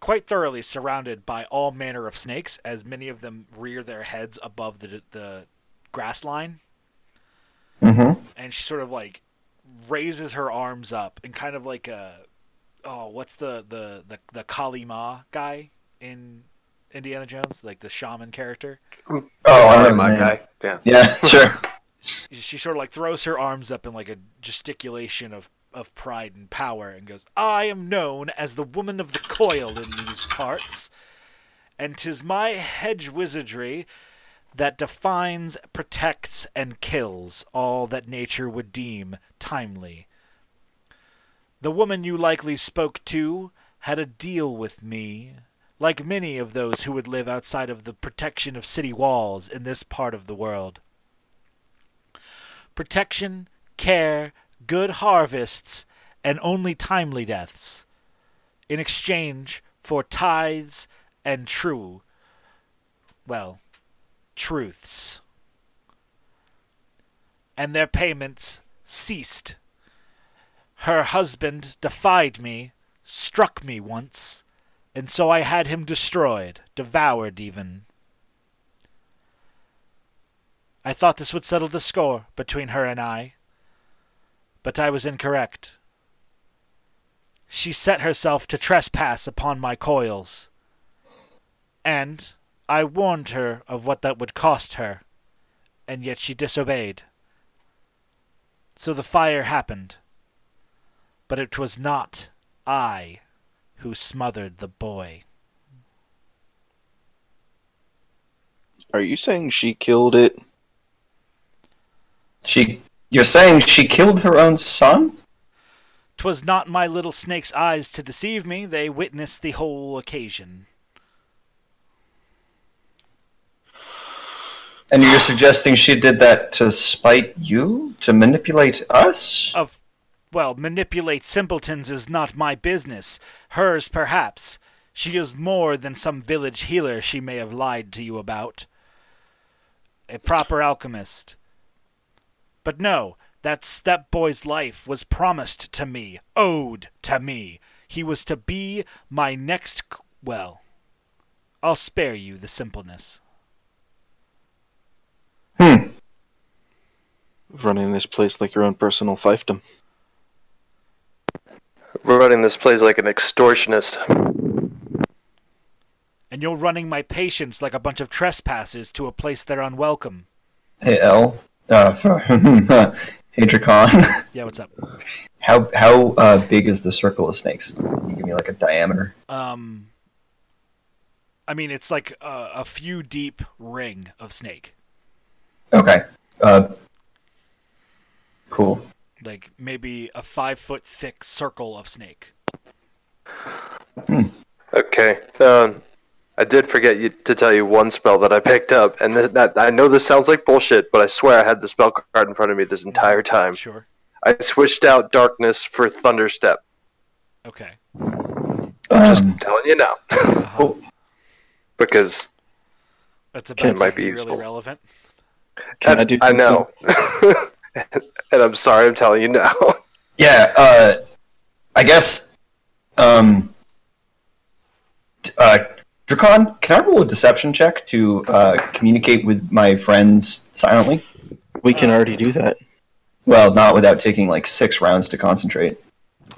quite thoroughly surrounded by all manner of snakes, as many of them rear their heads above the, the grass line Mm-hmm. and she sort of like raises her arms up and kind of like a oh what's the the the, the Kali Ma guy in Indiana Jones like the shaman character Oh, I know his my guy. Yeah. Yeah, sure. she sort of like throws her arms up in like a gesticulation of of pride and power and goes I am known as the woman of the coil in these parts and 'tis my hedge wizardry that defines, protects, and kills all that nature would deem timely. The woman you likely spoke to had a deal with me, like many of those who would live outside of the protection of city walls in this part of the world. Protection, care, good harvests, and only timely deaths, in exchange for tithes and true, well, truths. And their payments ceased. Her husband defied me, struck me once, and so I had him destroyed, devoured even. I thought this would settle the score between her and I, but I was incorrect. She set herself to trespass upon my coils, and I warned her of what that would cost her, and yet she disobeyed. So the fire happened, but it was not I who smothered the boy. Are you saying she killed it? She, you're saying she killed her own son? 'Twas not my little snake's eyes to deceive me, they witnessed the whole occasion. And you're suggesting she did that to spite you? To manipulate us? Of well, manipulate simpletons is not my business. Hers, perhaps. She is more than some village healer she may have lied to you about. A proper alchemist. But no, that step boy's life was promised to me, owed to me. He was to be my next. Well, I'll spare you the simpleness. Hmm. Running this place like your own personal fiefdom. Running this place like an extortionist. And you're running my patients like a bunch of trespassers to a place they're unwelcome. Hey, L. Uh, for, hey, Dracon. Yeah, what's up? how how uh, big is the circle of snakes? Can you give me like a diameter? Um, I mean, it's like a, a few deep ring of snake, Okay. Uh, cool. like maybe a five foot thick circle of snake. Okay. Um, I did forget you, to tell you one spell that I picked up, and this, that, I know this sounds like bullshit, but I swear I had the spell card in front of me this entire time. Sure. I switched out darkness for thunderstep. Okay. Just Um, telling you now, Uh-huh. because That's It might be be really useful. relevant. Can I do I know, and I'm sorry I'm telling you now. Yeah. Uh, I guess. Um. Uh, Dracon, can I roll a deception check to uh, communicate with my friends silently? We can already do that. Well, not without taking like six rounds to concentrate.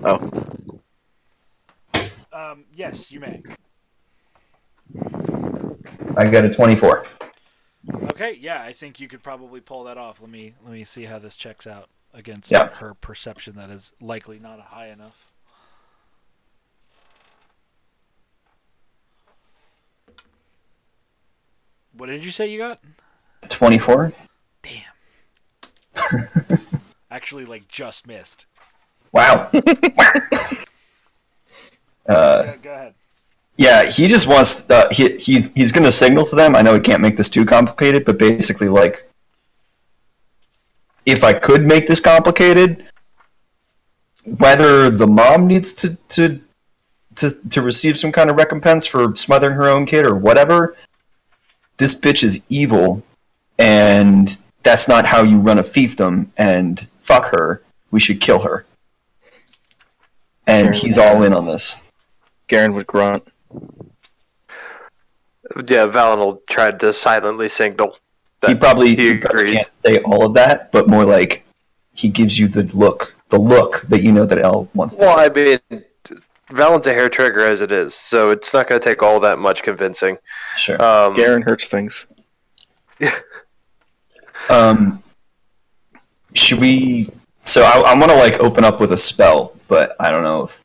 Oh, Um, yes, you may. I got a twenty-four. Okay, yeah, I think you could probably pull that off. Let me let me see how this checks out against Yeah. her perception. That is likely not high enough. What did you say you got? Twenty-four. Damn. Actually, like just missed. Wow. uh, Go, go ahead. Yeah, he just wants. Uh, he he's he's going to signal to them. I know we can't make this too complicated, but basically, like, if I could make this complicated, whether the mom needs to to to to receive some kind of recompense for smothering her own kid or whatever, this bitch is evil, and that's not how you run a fiefdom. And fuck her. We should kill her. And he's all in on this. Garen would grunt. Yeah, Valinor tried to silently signal. he probably, he he probably can't say all of that, but more like he gives you the look, the look that you know that L wants. To Well, I mean, Valen's a hair trigger as it is, so it's not going to take all that much convincing. sure. Um, Garen hurts things. Yeah. Um, should we? So I, I want to like open up with a spell, but I don't know if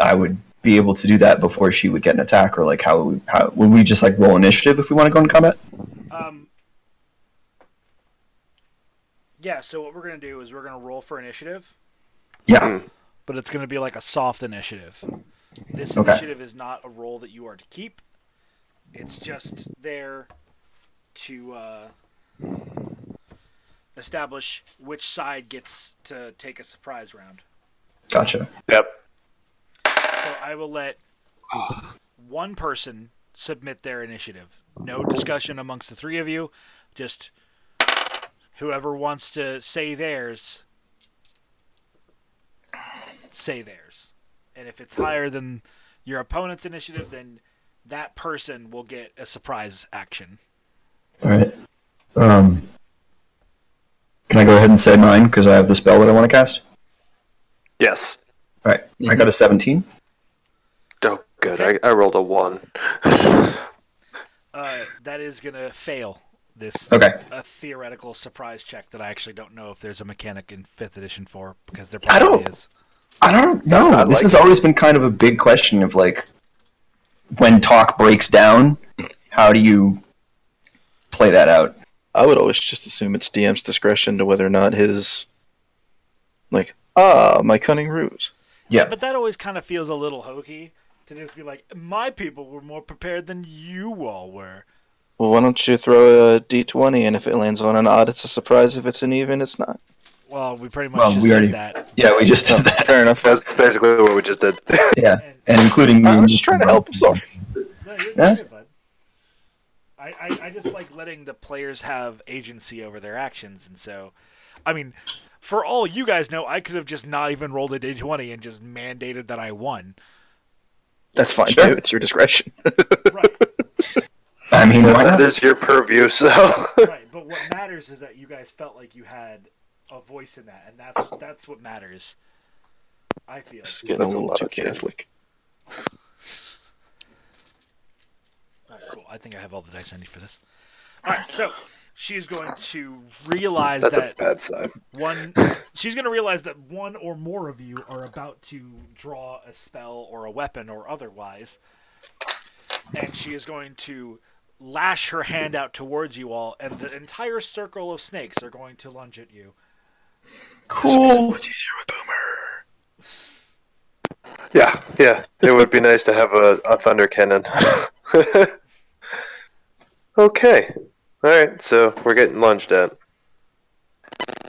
I would be able to do that before she would get an attack, or like how we, how would we just like roll initiative if we want to go in combat? Um, yeah, so what we're going to do is we're going to roll for initiative, Yeah. but it's going to be like a soft initiative. This Okay. initiative is not a roll that you are to keep. It's just there to uh, establish which side gets to take a surprise round. Gotcha. Yep. I will let one person submit their initiative. No discussion amongst the three of you. Just whoever wants to say theirs, say theirs. And if it's higher than your opponent's initiative, then that person will get a surprise action. All right. Um, can I go ahead and say mine because I have the spell that I want to cast? Yes. All right. mm-hmm. I got a 17 good. Okay. I, I rolled a one. Uh, that is going to fail this Okay. a theoretical surprise check that I actually don't know if there's a mechanic in fifth edition for because there I probably don't- is. I don't know. I this like has it. always been kind of a big question of like when talk breaks down, how do you play that out? I would always just assume it's DM's discretion to whether or not his, like, ah, my cunning ruse. Yeah. But that always kind of feels a little hokey to just be like, my people were more prepared than you all were. Well, why don't you throw a d20, and if it lands on an odd, it's a surprise. If it's an even, it's not. Well, we pretty much Well, just we did already- that. Yeah, we just did that. Fair enough. That's basically what we just did. Yeah. And including me. I and was you. trying to help, I'm sorry. No, you're good, bud. I, I, I just like letting the players have agency over their actions, and so, I mean, for all you guys know, I could have just not even rolled a d20 and just mandated that I won. That's fine, Sure. too. It's your discretion. Right, I mean, why that not? is your purview, so. right. But what matters is that you guys felt like you had a voice in that, and that's that's what matters. I feel. It's getting That's a a little too of. Catholic. Alright, cool. I think I have all the dice I need for this. All right, so she's going to realize That's that a bad sign. one she's going to realize that one or more of you are about to draw a spell or a weapon or otherwise and she is going to lash her hand out towards you all and the entire circle of snakes are going to lunge at you Cool. With Boomer. Yeah, yeah. It would be nice to have a, a thunder cannon. okay. Alright, so we're getting lunged at.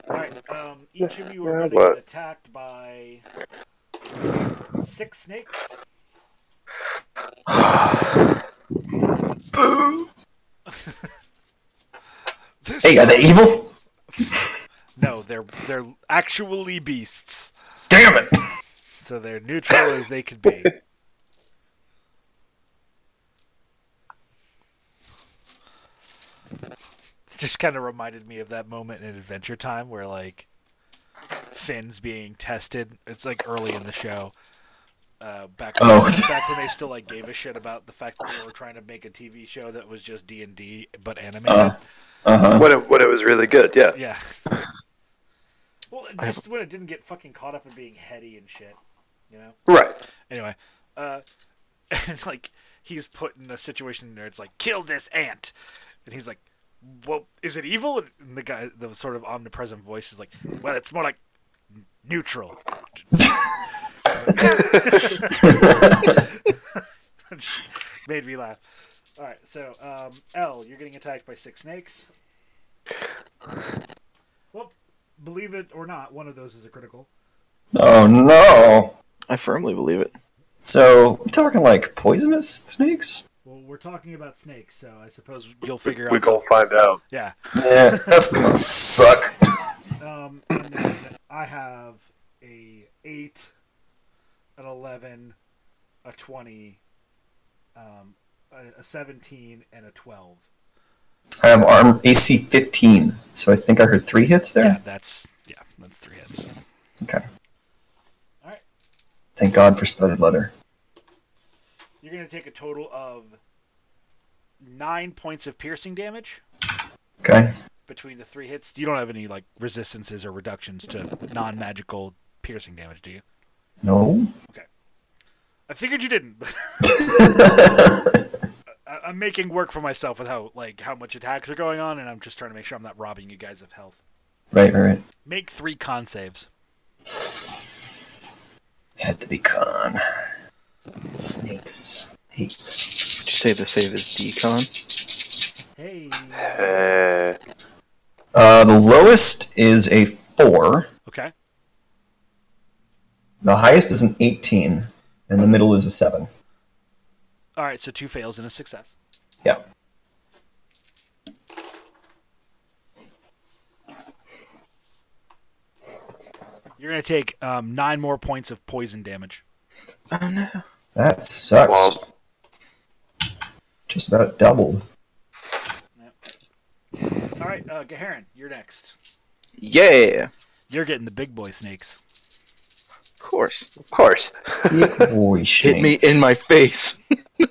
all right um, each of you are Yeah, going to get attacked by six snakes Boo. Hey, are they evil? no they're they're actually beasts Damn it. so they're neutral as they could be It just kind of reminded me of that moment in Adventure Time where like Finn's being tested. It's like early in the show. Uh, back when, Oh. back when they still like gave a shit about the fact that they were trying to make a TV show that was just D and D but animated. Uh, Uh huh. When it, when it was really good, yeah. Yeah. Well, just when it didn't get fucking caught up in being heady and shit, you know. Right. Anyway, uh, and like he's put in a situation where it's like, kill this ant, and he's like, well, is it evil? And the guy, the sort of omnipresent voice is like, well, it's more like neutral. Just made me laugh. All right, so um, L, you're getting attacked by six snakes. Well, believe it or not, one of those is a critical. Oh no. I firmly believe it. So we talking like poisonous snakes? Well, we're talking about snakes, so I suppose you'll figure out We out. go find out. Yeah. Yeah, that's gonna suck. Um, and then I have a eight, an eleven, a twenty, um, a, a seventeen, and a twelve. I have arm AC 15, so I think I heard three hits there. Yeah, that's yeah, that's three hits. Okay. All right. Thank God for studded leather. You're gonna take a total of nine points of piercing damage Okay. between the three hits. You don't have any like resistances or reductions to non-magical piercing damage, do you? No. Okay. I figured you didn't. I- I'm making work for myself with how like how much attacks are going on, and I'm just trying to make sure I'm not robbing you guys of health. Right, right, right. Make three con saves. Had to be con. Snakes. Hates. Did you say the save is decon? Hey, Uh, Uh, the lowest is a 4. okay, The highest is an 18. And the middle is a 7. all right. So two fails and a success. Yeah. You're gonna take um, nine more points of poison damage. Oh no. That sucks. well, Just about doubled. All right, uh, Gaharin, you're next. Yeah, You're getting the big boy snakes. of course. of course. Big boy Hit me in my face.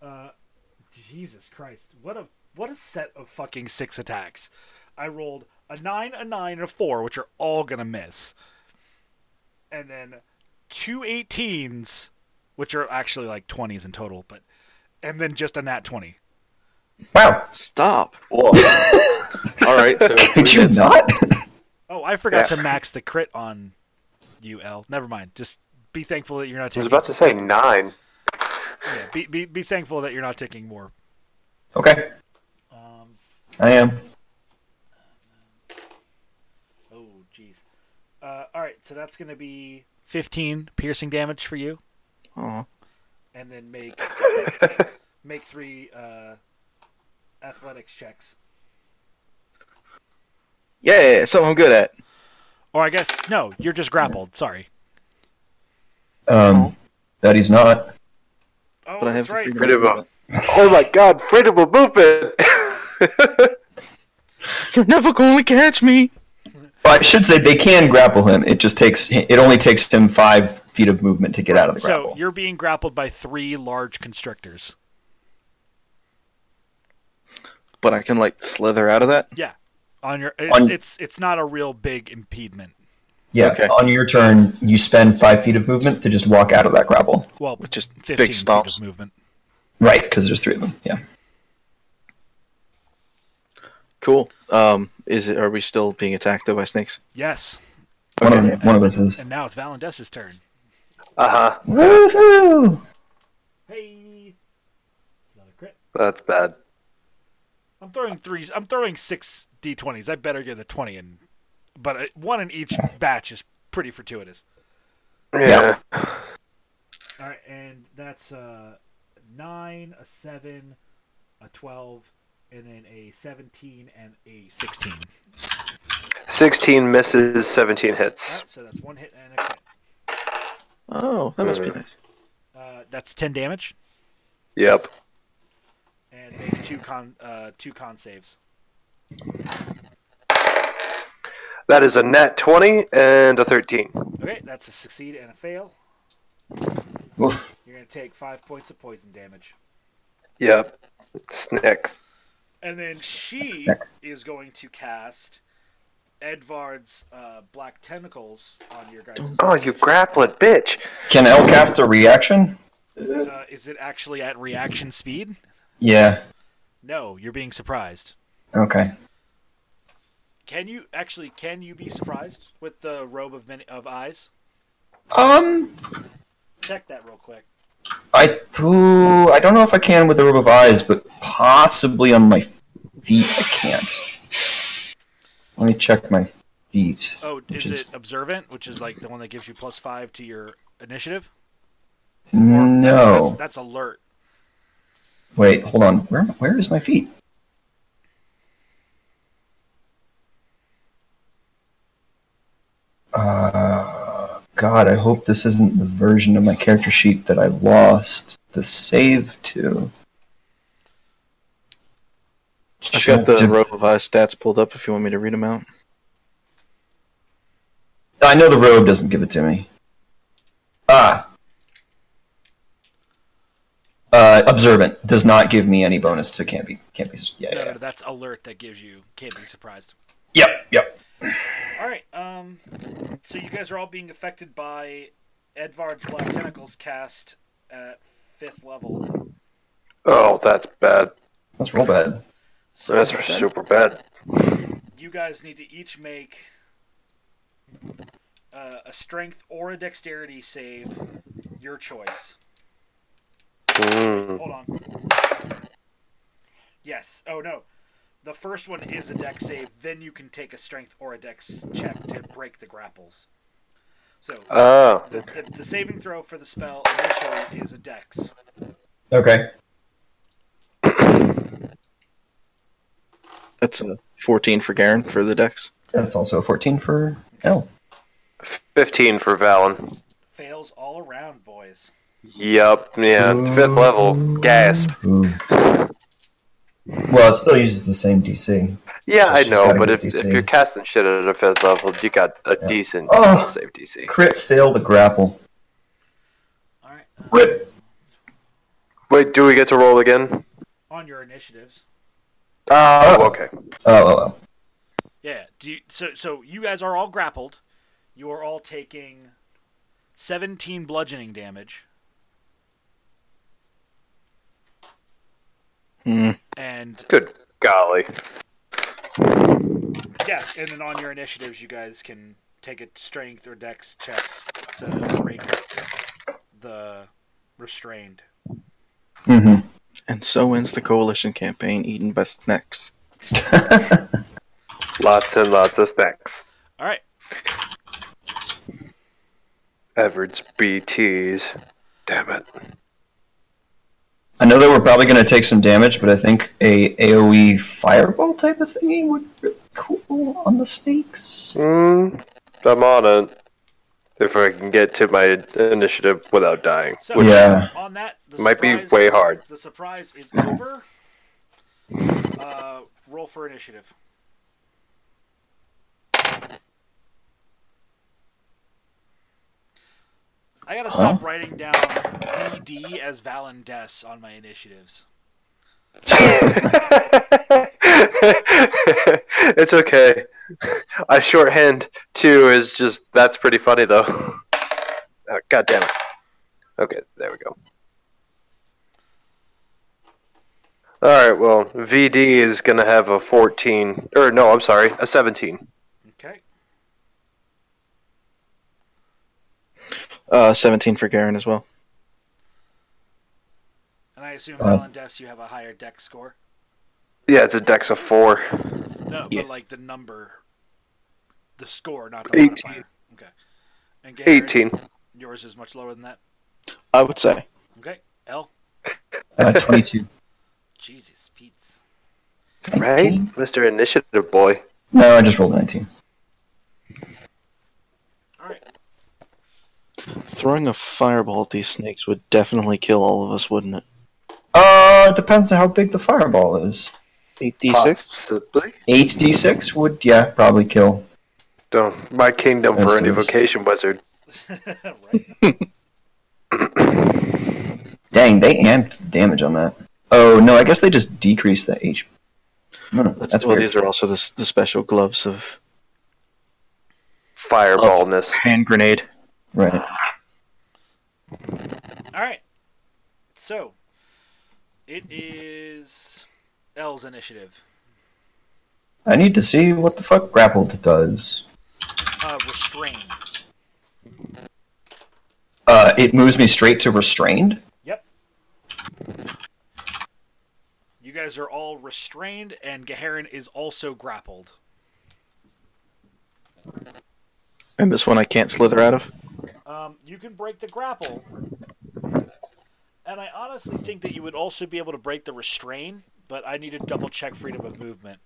Uh, Jesus Christ, what a what a set of fucking six attacks. I rolled a nine, a nine, and a four, which are all gonna miss. and then two 18s, which are actually like 20s in total, but and then just a nat 20. Wow. Stop. Whoa. All right. So Could you not? Oh, I forgot Yeah. to max the crit on you, L. Never mind. Just be thankful that you're not taking. I was about to say nine. Yeah, be, be be thankful that you're not taking more. okay. Um, I am. oh, jeez. Uh, all right, so that's going to be 15 piercing damage for you, Aw. and then make make three uh, athletics checks. Yeah, something I'm good at. Or I guess no, you're just grappled. Sorry. Um, that he's not. Oh, But I have right. freedom Freedom of of- Oh my god, freedom of movement! You're never going to catch me. Well, I should say they can grapple him. It just takes. It only takes him five feet of movement to get out of the grapple. So you're being grappled by three large constrictors. But I can like slither out of that. Yeah, on your it's On- it's, it's not a real big impediment. yeah. okay. On your turn, you spend five feet of movement to just walk out of that grapple. Well, With just 15 big feet of movement. Right, because there's three of them. Yeah. Cool. Um, is it? Are we still being attacked though by snakes? Yes, One of them, one of us is. and now it's Valendessa's turn. Uh huh. Woohoo! Hey, it's not a crit. That's bad. I'm throwing threes. I'm throwing six d20s. I better get a 20 in, but uh, one in each batch is pretty fortuitous. Yeah. All right, and that's uh, nine, a seven, a 12, and then a 17 and a 16. 16 misses, 17 hits. All right, so that's one hit and a crit. Oh, that must be nice. Uh, that's 10 damage, Yep. and make two con uh, two con saves. That is a nat 20 and a 13. Okay, that's a succeed and a fail. Oof. You're gonna take five points of poison damage, Yep. Snicks. And then she is going to cast Evard's uh, black tentacles on your guys. Oh, you grappling bitch. Can L cast a reaction? Uh, is it actually at reaction speed? Yeah. No, you're being surprised. Okay. Can you actually? Can you be surprised with the robe of many of eyes? Um, Check that real quick. I ooh, I don't know if I can with the robe of eyes, but possibly on my feet I can't. Let me check my feet. Oh, is is- it observant, which is like the one that gives you plus five to your initiative? Or that's- No. that's, that's alert. Wait, hold on. Where where is my feet? Uh, God, I hope this isn't the version of my character sheet that I lost the save to. I've got the Did- robe of eyes stats pulled up if you want me to read them out. I know the robe doesn't give it to me. Ah. Uh, observant does not give me any bonus to can't be can't be yeah, No, yeah, no, yeah. that's alert that gives you can't be surprised. Yep, yep. All right. Um. So you guys are all being affected by Evard's black tentacles cast at fifth level. Oh, that's bad. That's real bad. So That's super bad. you guys need to each make uh, a strength or a dexterity save, your choice. Mm. Hold on. Yes. Oh no. The first one is a dex save. Then you can take a strength or a dex check to break the grapples. So Oh. the, the, the saving throw for the spell initially is a dex. Okay. That's a 14 for Garen for the dex. That's also a 14 for L. 15 for Valen. Fails all around, boys. Yup. Yeah. Fifth level. Gasp. Ooh. Well, it still uses the same DC. Yeah, I It's just know, but if, if you're casting shit at a fifth level, you got a Yeah. decent Oh. spell save DC. Crit fail the grapple. All right. uh, Rip. Wait, do we get to roll again? on your initiatives. Oh, Oh. okay. Oh, oh, oh. Yeah. Do you, so. So you guys are all grappled. You are all taking 17 bludgeoning damage, Hmm. and Good golly. yeah, and then on your initiatives, you guys can take a strength or dex checks to break the restrained. Mm-hmm. And so ends the coalition campaign. Eating best snacks. Lots and lots of snacks. All right, Everett's BTs. Damn it. I know that we're probably going to take some damage, but I think a AOE fireball type of thingy would be really cool on the snakes. Mm, I'm on it. If I can get to my initiative without dying. so Which Yeah. on that, the might be way hard. The surprise is over. Uh, roll for initiative. I gotta stop writing down VD as Valendes on my initiatives. it's okay. I shorthand two is just that's pretty funny though. Oh, God damn it. Okay, there we go. All right, well, VD is gonna have a 14, or no, I'm sorry, a 17. Okay. Uh, 17 for Garen as well. And I assume Uh, Valendes, you have a higher dex score. Yeah, it's a dex of four. No, Yes. but like the number, the score, not the 18. modifier. Okay. And Garrett, 18. yours is much lower than that. I would say. Okay. L. Uh, 22. Jesus, Pete's. Right, 19? Mr. Initiative Boy. No, I just rolled 19. All right. Throwing a fireball at these snakes would definitely kill all of us, wouldn't it? Uh, it depends on how big the fireball is. 8d6? Possibly. 8d6 would, yeah, probably kill. Don't my kingdom That's for an nice. evocation wizard. Dang, they amped the damage on that. Oh, no, I guess they just decreased the HP. No, no, That's, that's well, weird. these are also the, the special gloves of Fireballness. hand grenade. Right. All right. So, it is L's initiative. I need to see what the fuck grappled does. Uh, restrain. Uh, it moves me straight to restrained. Yep. You guys are all restrained, and Gaharin is also grappled. And this one I can't slither out of. Um, you can break the grapple, and I honestly think that you would also be able to break the restrain, but I need to double check freedom of movement.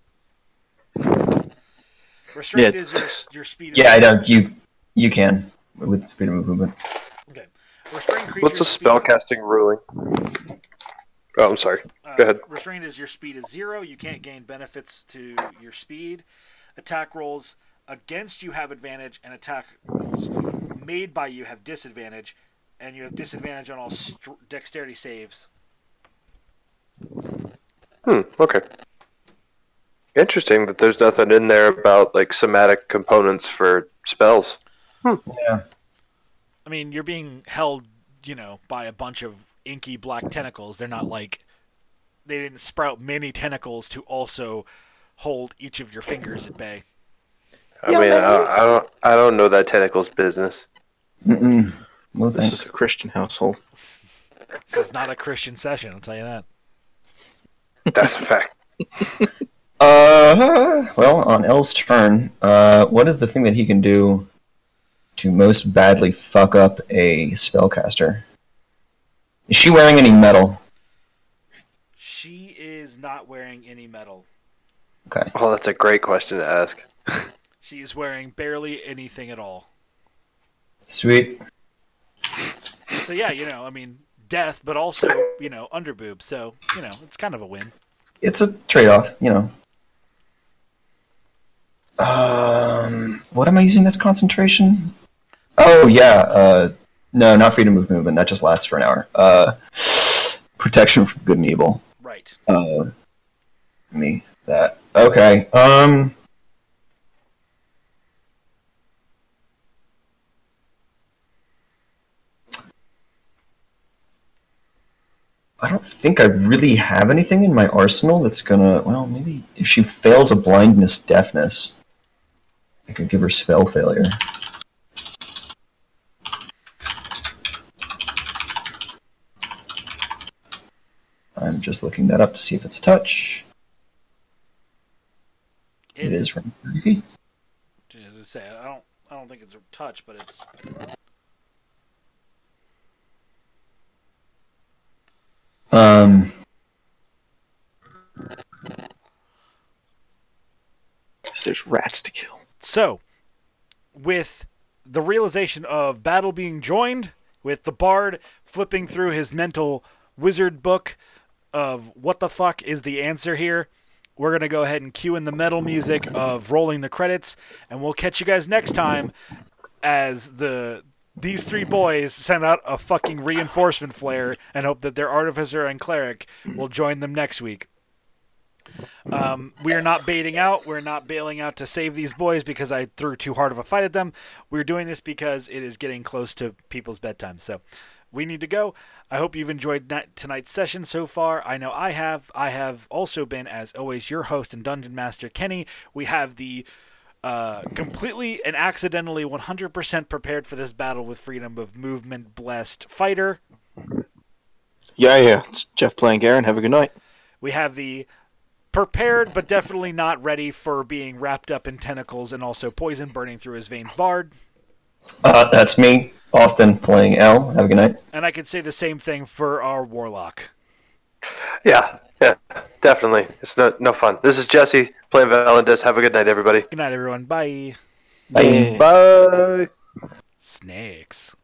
Restrained Yeah. is your your speed. Yeah, I know you. You can with freedom of movement. Okay. Restrained. What's the speed- spellcasting ruling? Oh, I'm sorry. Uh, Go ahead. Restrained is your speed is zero. You can't gain benefits to your speed. Attack rolls against you have advantage, and attack rolls made by you have disadvantage, and you have disadvantage on all str- dexterity saves. Hmm. Okay. Interesting that there's nothing in there about like somatic components for spells. Hmm. Yeah. I mean, you're being held, you know, by a bunch of inky black tentacles. They're not like they didn't sprout many tentacles to also hold each of your fingers at bay. I mean, I, I don't, I don't know that tentacles business. Mm-mm. No This thanks. is a Christian household. This is not a Christian session, I'll tell you that. That's a fact. Uh, well, on L's turn, uh, what is the thing that he can do to most badly fuck up a spellcaster? Is she wearing any metal? She is not wearing any metal. Okay. Well, that's a great question to ask. She is wearing barely anything at all. Sweet. So yeah, you know, I mean, death, but also, you know, underboob. So, you know, it's kind of a win. It's a trade-off, you know. Um, what am I using that's concentration? Oh yeah, uh, no, not freedom of movement. That just lasts for an hour. Uh, protection from good and evil. Right. Uh, me that. Okay. Um. I don't think I really have anything in my arsenal that's gonna. Well, maybe if she fails a blindness, deafness, I could give her spell failure. I'm just looking that up to see if it's a touch. it is from 30 feet. As I say, I don't, I don't think it's a touch, but it's Um, There's rats to kill. So, with the realization of battle being joined, with the bard flipping through his mental wizard book of what the fuck is the answer here, we're going to go ahead and cue in the metal music of rolling the credits, and we'll catch you guys next time as the these three boys send out a fucking reinforcement flare and hope that their artificer and cleric will join them next week. Um, we are not baiting out. We're not bailing out to save these boys because I threw too hard of a fight at them. We're doing this because it is getting close to people's bedtime. So we need to go. I hope you've enjoyed night- tonight's session so far. I know I have. I have also been, as always, your host and dungeon master, Kenny. We have the uh, completely and accidentally 100% prepared for this battle with freedom of movement blessed fighter. Yeah, yeah. It's Jeff playing Garen. Have a good night. We have the prepared but definitely not ready for being wrapped up in tentacles and also poison burning through his veins bard. uh, that's me, Austin, playing L. Have a good night. And I could say the same thing for our warlock. Yeah, yeah, definitely. It's no no fun. This is Jesse playing Valentis. Have a good night, everybody. Good night, everyone. Bye. Bye. Bye. Snakes.